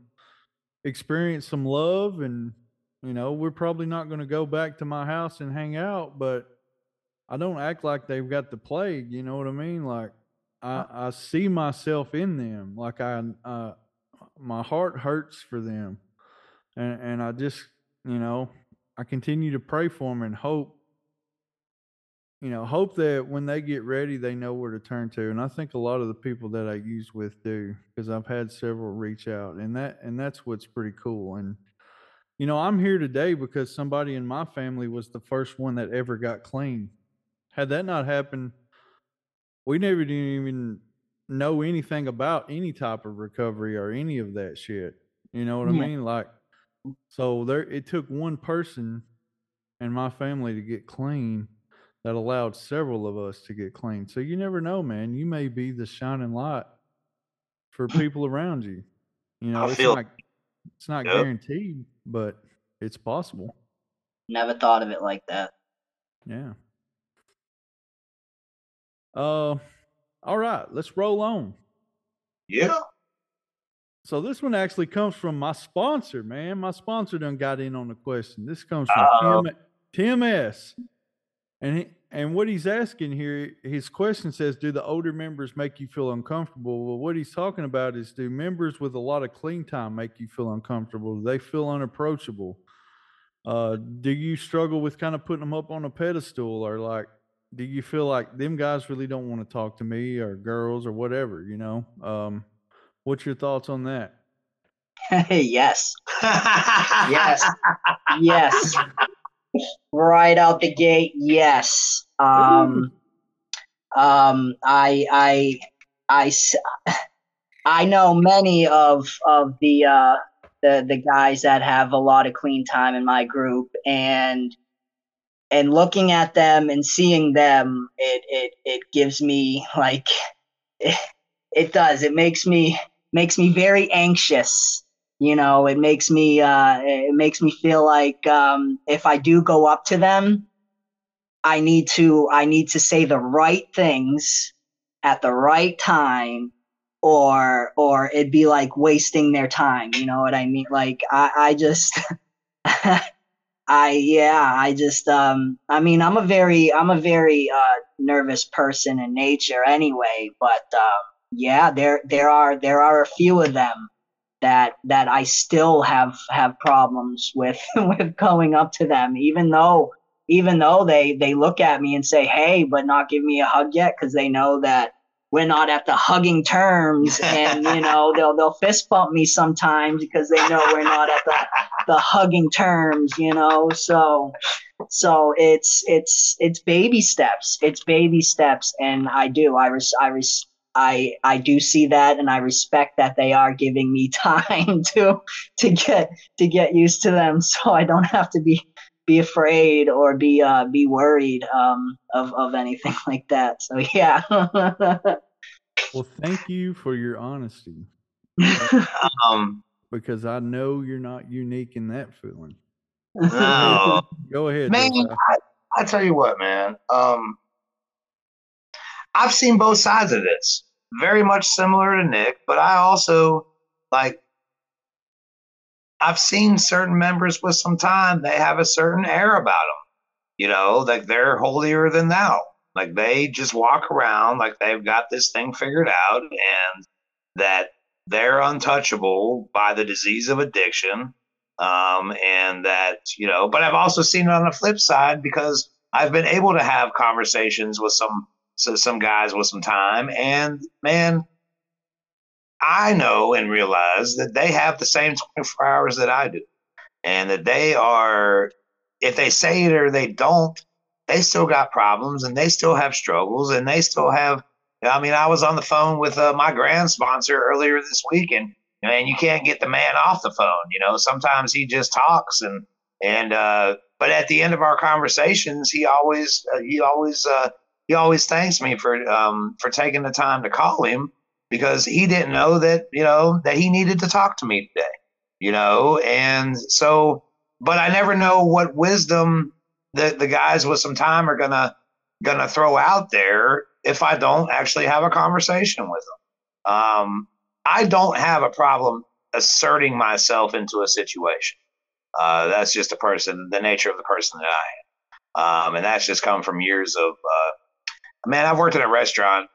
experience some love and you know, we're probably not going to go back to my house and hang out, but I don't act like they've got the plague, you know what I mean? Like I I see myself in them. Like I uh my heart hurts for them. And and I just, you know, I continue to pray for them and hope you know, hope that when they get ready, they know where to turn to. And I think a lot of the people that I use with do, because I've had several reach out, and that and that's what's pretty cool. And you know, I'm here today because somebody in my family was the first one that ever got clean. Had that not happened, we never didn't even know anything about any type of recovery or any of that shit. You know what yeah. I mean? Like, so there, it took one person in my family to get clean that allowed several of us to get clean. So you never know, man. You may be the shining light for people around you. You know, I it's feel, not it's not yep. guaranteed, but it's possible. Never thought of it like that. Yeah. Uh all right, let's roll on. Yeah. So this one actually comes from my sponsor, man. My sponsor done got in on the question. This comes from Tim, Tim S. And he, and what he's asking here, his question says, "Do the older members make you feel uncomfortable?" Well, what he's talking about is, do members with a lot of clean time make you feel uncomfortable? Do they feel unapproachable? Uh, do you struggle with kind of putting them up on a pedestal, or like, do you feel like them guys really don't want to talk to me or girls or whatever? You know, um, what's your thoughts on that? yes, yes, yes right out the gate, yes. Um, um, I, I, I, I know many of of the uh, the the guys that have a lot of clean time in my group, and and looking at them and seeing them, it it it gives me like it, it does. It makes me makes me very anxious you know it makes me uh, it makes me feel like um, if i do go up to them i need to i need to say the right things at the right time or or it'd be like wasting their time you know what i mean? Like i i just I yeah, I just um I mean I'm a very I'm a very uh nervous person in nature anyway, but um yeah, there there are there are a few of them that that I still have have problems with with going up to them even though even though they they look at me and say hey but not give me a hug yet cuz they know that we're not at the hugging terms and you know they'll they'll fist bump me sometimes because they know we're not at the the hugging terms you know? So so it's it's it's baby steps. It's baby steps and i do. I res, i res, I I do see that and I respect that they are giving me time to to get to get used to them so I don't have to be be afraid or be uh be worried um of of anything like that. So yeah. well, thank you for your honesty. um because I know you're not unique in that feeling. no. Go ahead. Man, I, I tell you what, man. Um I've seen both sides of this. Very much similar to Nick, but I also like I've seen certain members with some time, they have a certain air about them. You know, like they're holier than thou. Like they just walk around like they've got this thing figured out and that they're untouchable by the disease of addiction. Um, and that, you know, but I've also seen it on the flip side because I've been able to have conversations with some so some guys with some time. And man i know and realize that they have the same 24 hours that i do. And that they are if they say it or they don't they still got problems and they still have struggles and they still have i mean i was on the phone with uh, my grand sponsor earlier this week and man, you can't get the man off the phone you know? Sometimes he just talks and and uh but at the end of our conversations he always uh, he always uh he always thanks me for um, for taking the time to call him because he didn't know that you know that he needed to talk to me today you know? And so but i never know what wisdom that the guys with some time are gonna gonna throw out there if i don't actually have a conversation with them um, i don't have a problem asserting myself into a situation. Uh, that's just a person the nature of the person that i am. Um, and that's just come from years of uh, man, I've worked in a restaurant,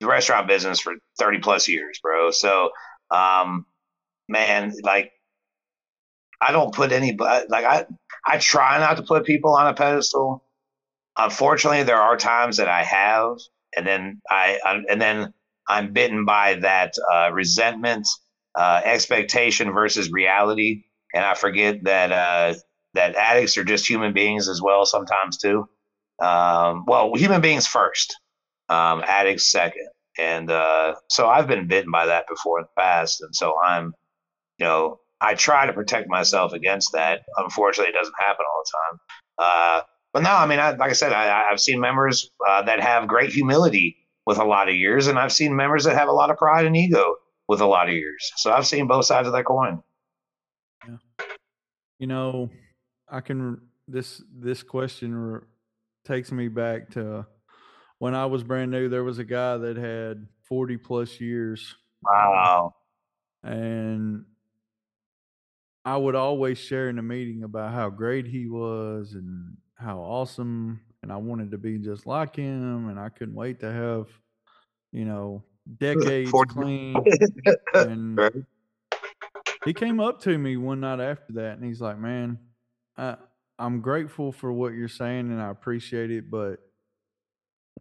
the restaurant business for 30 plus years, bro. So, um, man, like, I don't put any, like, I, I try not to put people on a pedestal. Unfortunately, there are times that I have, and then I, I and then I'm bitten by that uh, resentment, uh, expectation versus reality, and I forget that uh, that addicts are just human beings as well sometimes too. Um, well, human beings first, um, addicts second. And uh, so I've been bitten by that before in the past. And so I'm, you know, I try to protect myself against that. Unfortunately, it doesn't happen all the time. Uh, but no, I mean, I, like I said, I, have seen members uh, that have great humility with a lot of years, and I've seen members that have a lot of pride and ego with a lot of years. So I've seen both sides of that coin. Yeah. You know, I can this this question takes me back to when I was brand new. There was a guy that had forty plus years. Wow. And I would always share in the meeting about how great he was and how awesome, and I wanted to be just like him, and I couldn't wait to have, you know, decades clean. and he came up to me one night after that, and he's like, "Man, I, I'm grateful for what you're saying and I appreciate it, but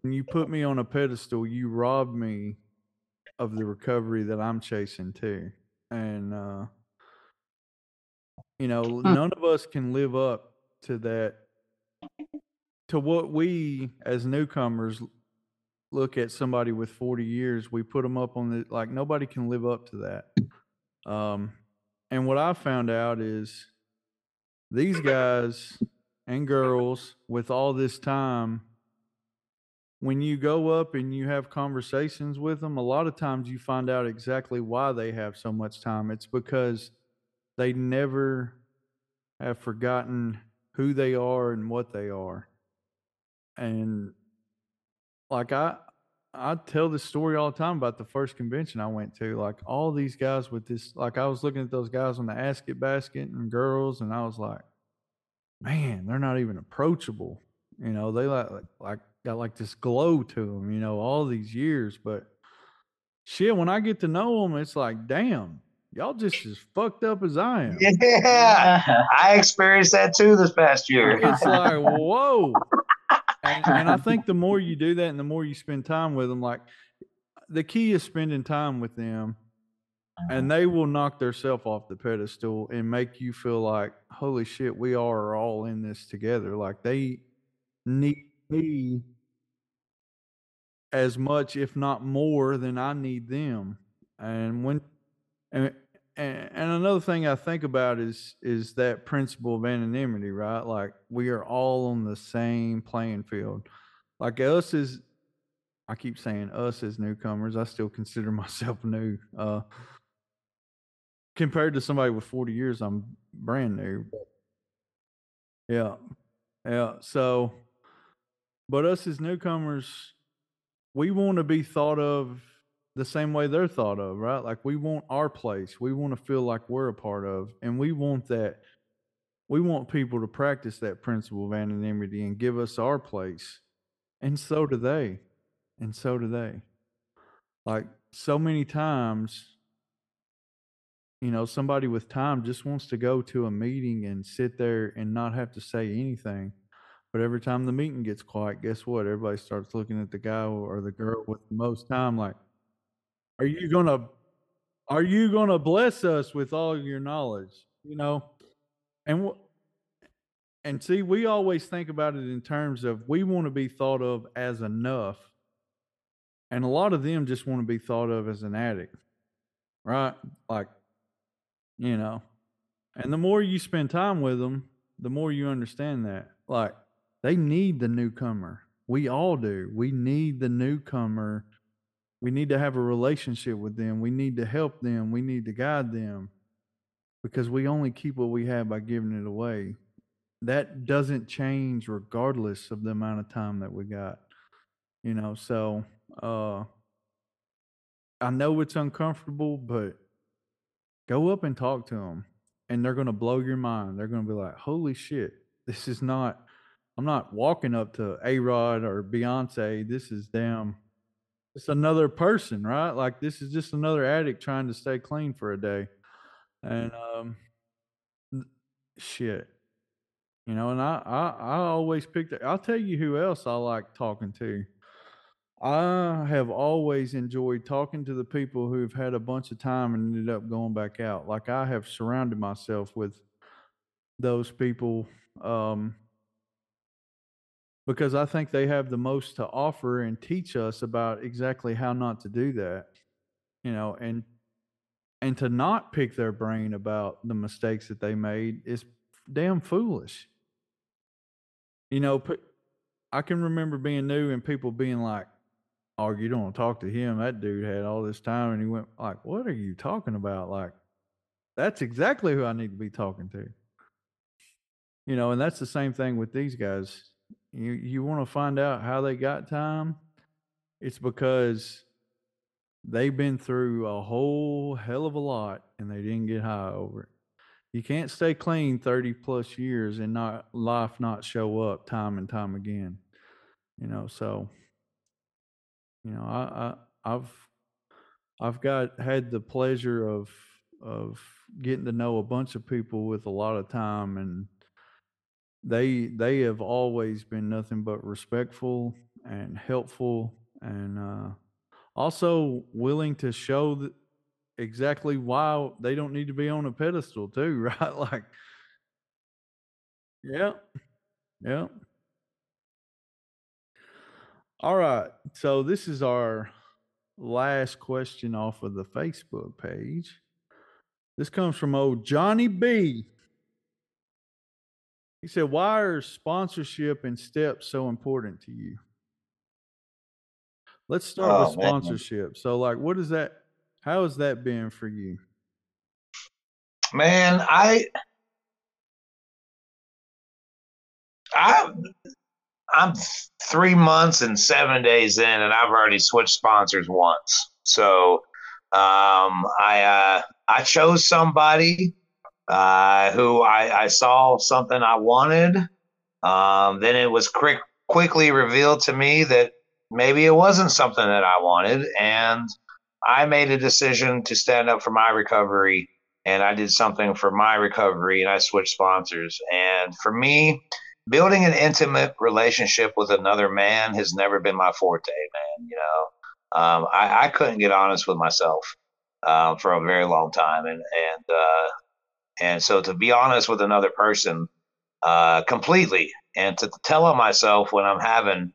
when you put me on a pedestal, you robbed me of the recovery that I'm chasing too. And uh you know, hmm. none of us can live up to that to what we as newcomers look at somebody with 40 years, we put them up on the like nobody can live up to that. Um and what I found out is these guys and girls with all this time when you go up and you have conversations with them a lot of times you find out exactly why they have so much time. It's because they never have forgotten who they are and what they are. And like i I tell this story all the time about the first convention I went to. Like all these guys with this, like I was looking at those guys on the asket basket and girls, and I was like, man, they're not even approachable. You know, they like like got like this glow to them. You know, all these years, but shit, when I get to know them, it's like, damn, y'all just as fucked up as I am. Yeah, I experienced that too this past year. It's like, whoa. And, and I think the more you do that and the more you spend time with them, like the key is spending time with them and they will knock themselves off the pedestal and make you feel like, holy shit, we are all in this together. Like they need me as much, if not more, than I need them. And when and and, and another thing I think about is is that principle of anonymity, right? Like we are all on the same playing field. Like us as I keep saying us as newcomers, I still consider myself new. Uh compared to somebody with 40 years, I'm brand new. Yeah. Yeah. So but us as newcomers, we want to be thought of the same way they're thought of, right? Like we want our place. We want to feel like we're a part of, and we want that. We want people to practice that principle of anonymity and give us our place. And so do they. And so do they. Like so many times, you know, somebody with time just wants to go to a meeting and sit there and not have to say anything. But every time the meeting gets quiet, guess what? Everybody starts looking at the guy or the girl with the most time like, are you gonna are you gonna bless us with all your knowledge? You know, and and see, we always think about it in terms of we want to be thought of as enough, and a lot of them just want to be thought of as an addict, right? Like, you know, and the more you spend time with them, the more you understand that. Like, they need the newcomer. We all do. We need the newcomer we need to have a relationship with them. We need to help them. We need to guide them because we only keep what we have by giving it away. That doesn't change regardless of the amount of time that we got. You know, so uh I know it's uncomfortable, but go up and talk to them and they're going to blow your mind. They're going to be like, "Holy shit, this is not I'm not walking up to A-Rod or Beyonce. This is damn it's another person, right? Like this is just another addict trying to stay clean for a day. And um shit. You know, and I I, I always picked I'll tell you who else I like talking to. I have always enjoyed talking to the people who've had a bunch of time and ended up going back out. Like I have surrounded myself with those people um, because I think they have the most to offer and teach us about exactly how not to do that. You know, and and to not pick their brain about the mistakes that they made is damn foolish. You know, I can remember being new and people being like, "Oh, you don't want to talk to him. That dude had all this time." And he went like, "What are you talking about?" Like, that's exactly who I need to be talking to. You know, and that's the same thing with these guys you you want to find out how they got time? It's because they've been through a whole hell of a lot and they didn't get high over it. You can't stay clean 30 plus years and not life not show up time and time again. You know, so you know, I, I I've I've got had the pleasure of of getting to know a bunch of people with a lot of time and they they have always been nothing but respectful and helpful and uh, also willing to show exactly why they don't need to be on a pedestal too right? Like yeah. Yeah. All right. So this is our last question off of the facebook page. This comes from old johnny b he said, Why are sponsorship and steps so important to you? Let's start oh, with sponsorship. Man. So, like, what is that? How has that been for you? Man, I, I, I'm three months and seven days in, and I've already switched sponsors once. So, um, I, uh, I chose somebody uh, who I, I saw something I wanted. Um, then it was quick, quickly revealed to me that maybe it wasn't something that I wanted. And I made a decision to stand up for my recovery and I did something for my recovery and I switched sponsors. And for me, building an intimate relationship with another man has never been my forte, man. You know, um, I, I, couldn't get honest with myself uh, for a very long time. And, and, uh, and so to be honest with another person uh, completely and to tell on myself when I'm having,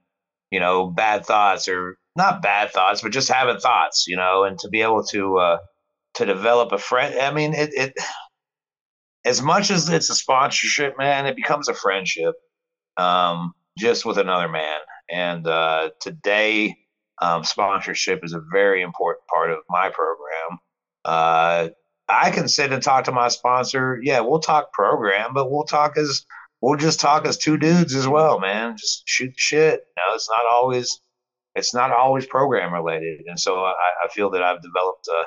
you know, bad thoughts or not bad thoughts, but just having thoughts, you know, and to be able to, uh, to develop a friend. I mean, it, it as much as it's a sponsorship, man, it becomes a friendship, um, just with another man. And uh, today, um, sponsorship is a very important part of my program. Uh, I can sit and talk to my sponsor. Yeah, we'll talk program, but we'll talk as we'll just talk as two dudes as well, man. Just shoot shit. You know, it's not always it's not always program related, and so I, I feel that I've developed a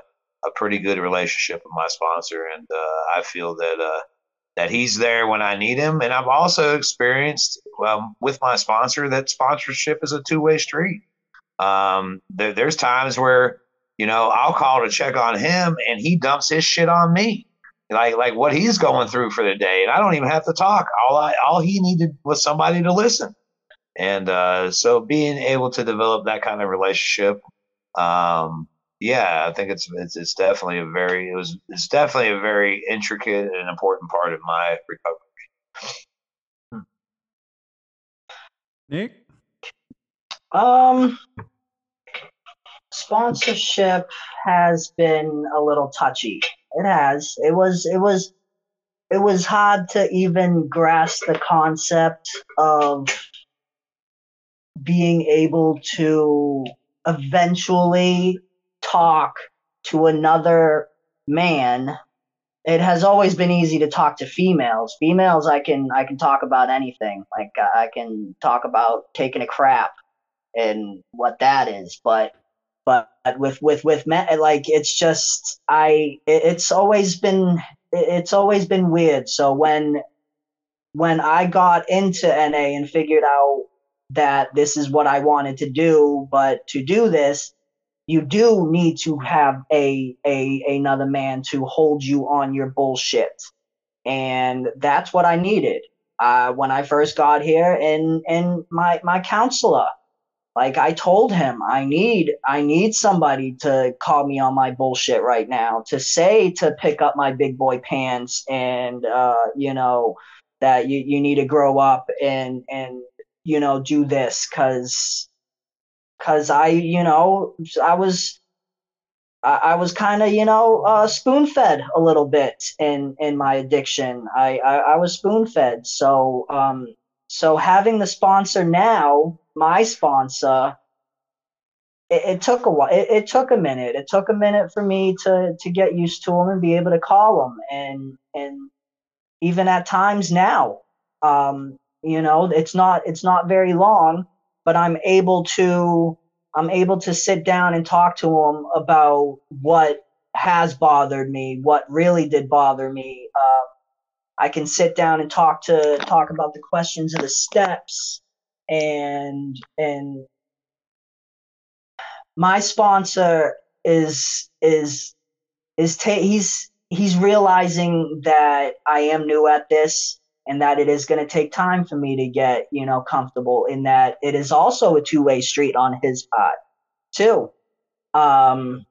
a pretty good relationship with my sponsor, and uh, I feel that uh, that he's there when I need him. And I've also experienced um, with my sponsor that sponsorship is a two way street. Um, there, there's times where you know I'll call to check on him, and he dumps his shit on me, like like what he's going through for the day, and I don't even have to talk. All I all he needed was somebody to listen. And uh, so being able to develop that kind of relationship um, yeah, I think it's, it's it's definitely a very it was it's definitely a very intricate and important part of my recovery. Hmm. Nick, um, sponsorship has been a little touchy. It has. It was. It was. It was hard to even grasp the concept of being able to eventually talk to another man it has always been easy to talk to females females i can i can talk about anything like i can talk about taking a crap and what that is but but with with with men like it's just i it's always been it's always been weird. So when when i got into na and figured out that this is what i wanted to do but to do this you do need to have a a another man to hold you on your bullshit. And that's what i needed uh, when i first got here and and my my counselor like i told him i need i need somebody to call me on my bullshit right now to say to pick up my big boy pants and uh, you know that you, you need to grow up and and you know do this because because I, you know, I was I, was kind of, you know, uh, spoon fed a little bit in in my addiction. I I, I was spoon fed, so um, so having the sponsor now, my sponsor, it, it took a while. It, it, took a minute. It took a minute for me to to get used to him and be able to call him, and and even at times now, um, you know, it's not it's not very long but I'm able to I'm able to sit down and talk to him about what has bothered me, what really did bother me. Um, I can sit down and talk to talk about the questions of the steps and and my sponsor is is is ta- he's he's realizing that I am new at this and that it is going to take time for me to get you know comfortable in that it is also a two-way street on his part too. Um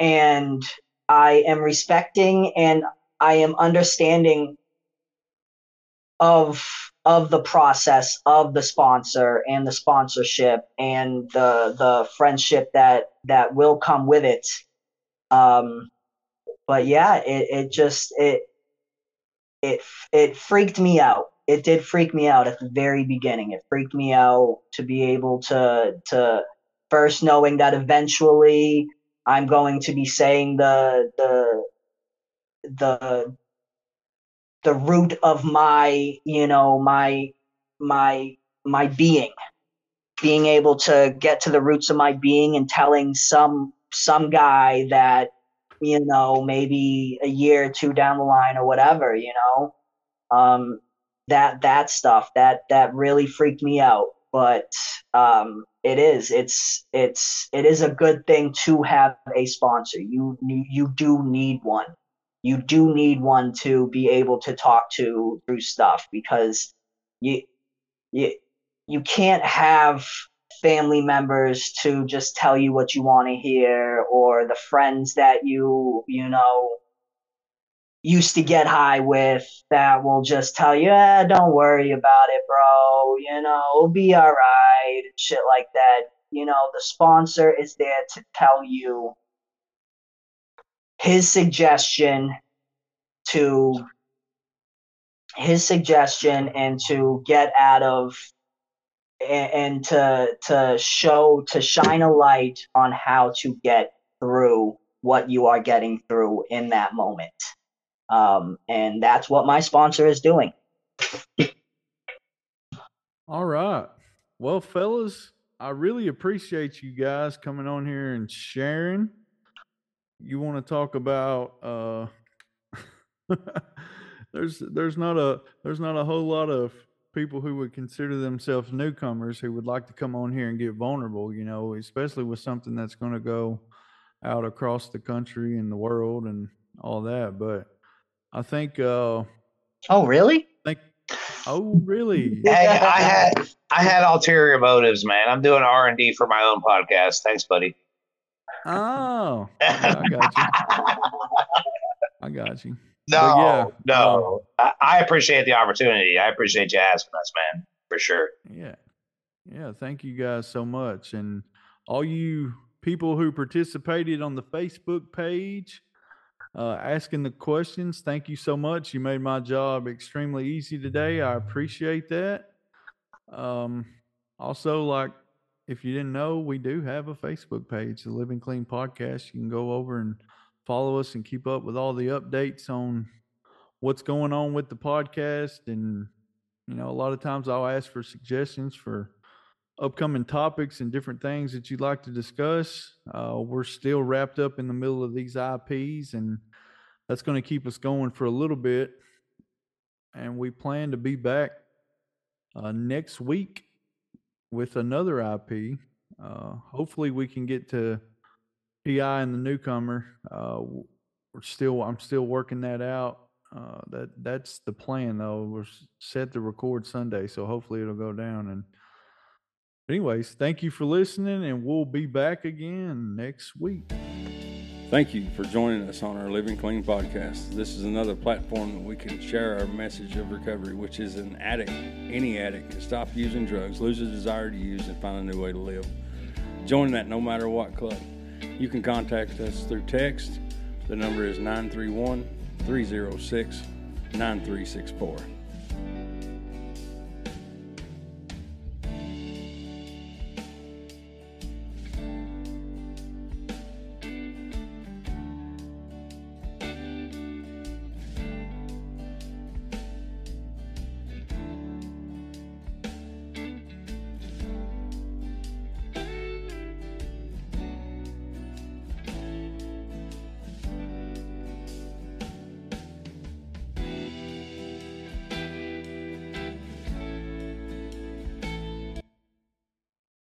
and i am respecting and i am understanding of of the process of the sponsor and the sponsorship and the the friendship that that will come with it um but yeah it, it just it it it freaked me out. It did freak me out at the very beginning. It freaked me out to be able to to first knowing that eventually I'm going to be saying the the the the root of my you know my my my being being able to get to the roots of my being and telling some some guy that you know, maybe a year or two down the line or whatever, you know. Um, that that stuff that that really freaked me out. But um, it is it's it's it is a good thing to have a sponsor. You you do need one. You do need one to be able to talk to through stuff because you you you can't have family members to just tell you what you want to hear or the friends that you you know used to get high with that will just tell you eh, don't worry about it bro. You know it'll be all right and shit like that. You know the sponsor is there to tell you his suggestion to his suggestion and to get out of and, to to show to shine a light on how to get through what you are getting through in that moment. Um, and that's what my sponsor is doing. All right. Well fellas i really appreciate you guys coming on here and sharing you want to talk about uh there's there's not a there's not a whole lot of people who would consider themselves newcomers who would like to come on here and get vulnerable, you know, especially with something that's going to go out across the country and the world and all that. But I think uh Oh really? Think Oh really? hey, I had I had ulterior motives, man. I'm doing R and D for my own podcast. Thanks, buddy. Oh, I got you. I got you. No, yeah, no. Um, I, I appreciate the opportunity. I appreciate you asking us, man, for sure. Yeah. Yeah. Thank you guys so much. And all you people who participated on the Facebook page, uh, asking the questions, thank you so much. You made my job extremely easy today. I appreciate that. Um, also, like, if you didn't know, we do have a Facebook page, the Living Clean Podcast. You can go over and follow us and keep up with all the updates on what's going on with the podcast. And, you know, a lot of times I'll ask for suggestions for upcoming topics and different things that you'd like to discuss. Uh, we're still wrapped up in the middle of these IPs, and that's going to keep us going for a little bit. And we plan to be back uh, next week with another IP. Uh, hopefully, we can get to PI and the newcomer. Uh, we're still, I'm still working that out. Uh, that that's the plan though. We're set to record Sunday, so hopefully it'll go down. And anyways, thank you for listening, and we'll be back again next week. Thank you for joining us on our Living Clean podcast. This is another platform that we can share our message of recovery, which is an addict, any addict, can stop using drugs, lose a desire to use, and find a new way to live. Join that no matter what club. You can contact us through text. The number is 931 306 9364.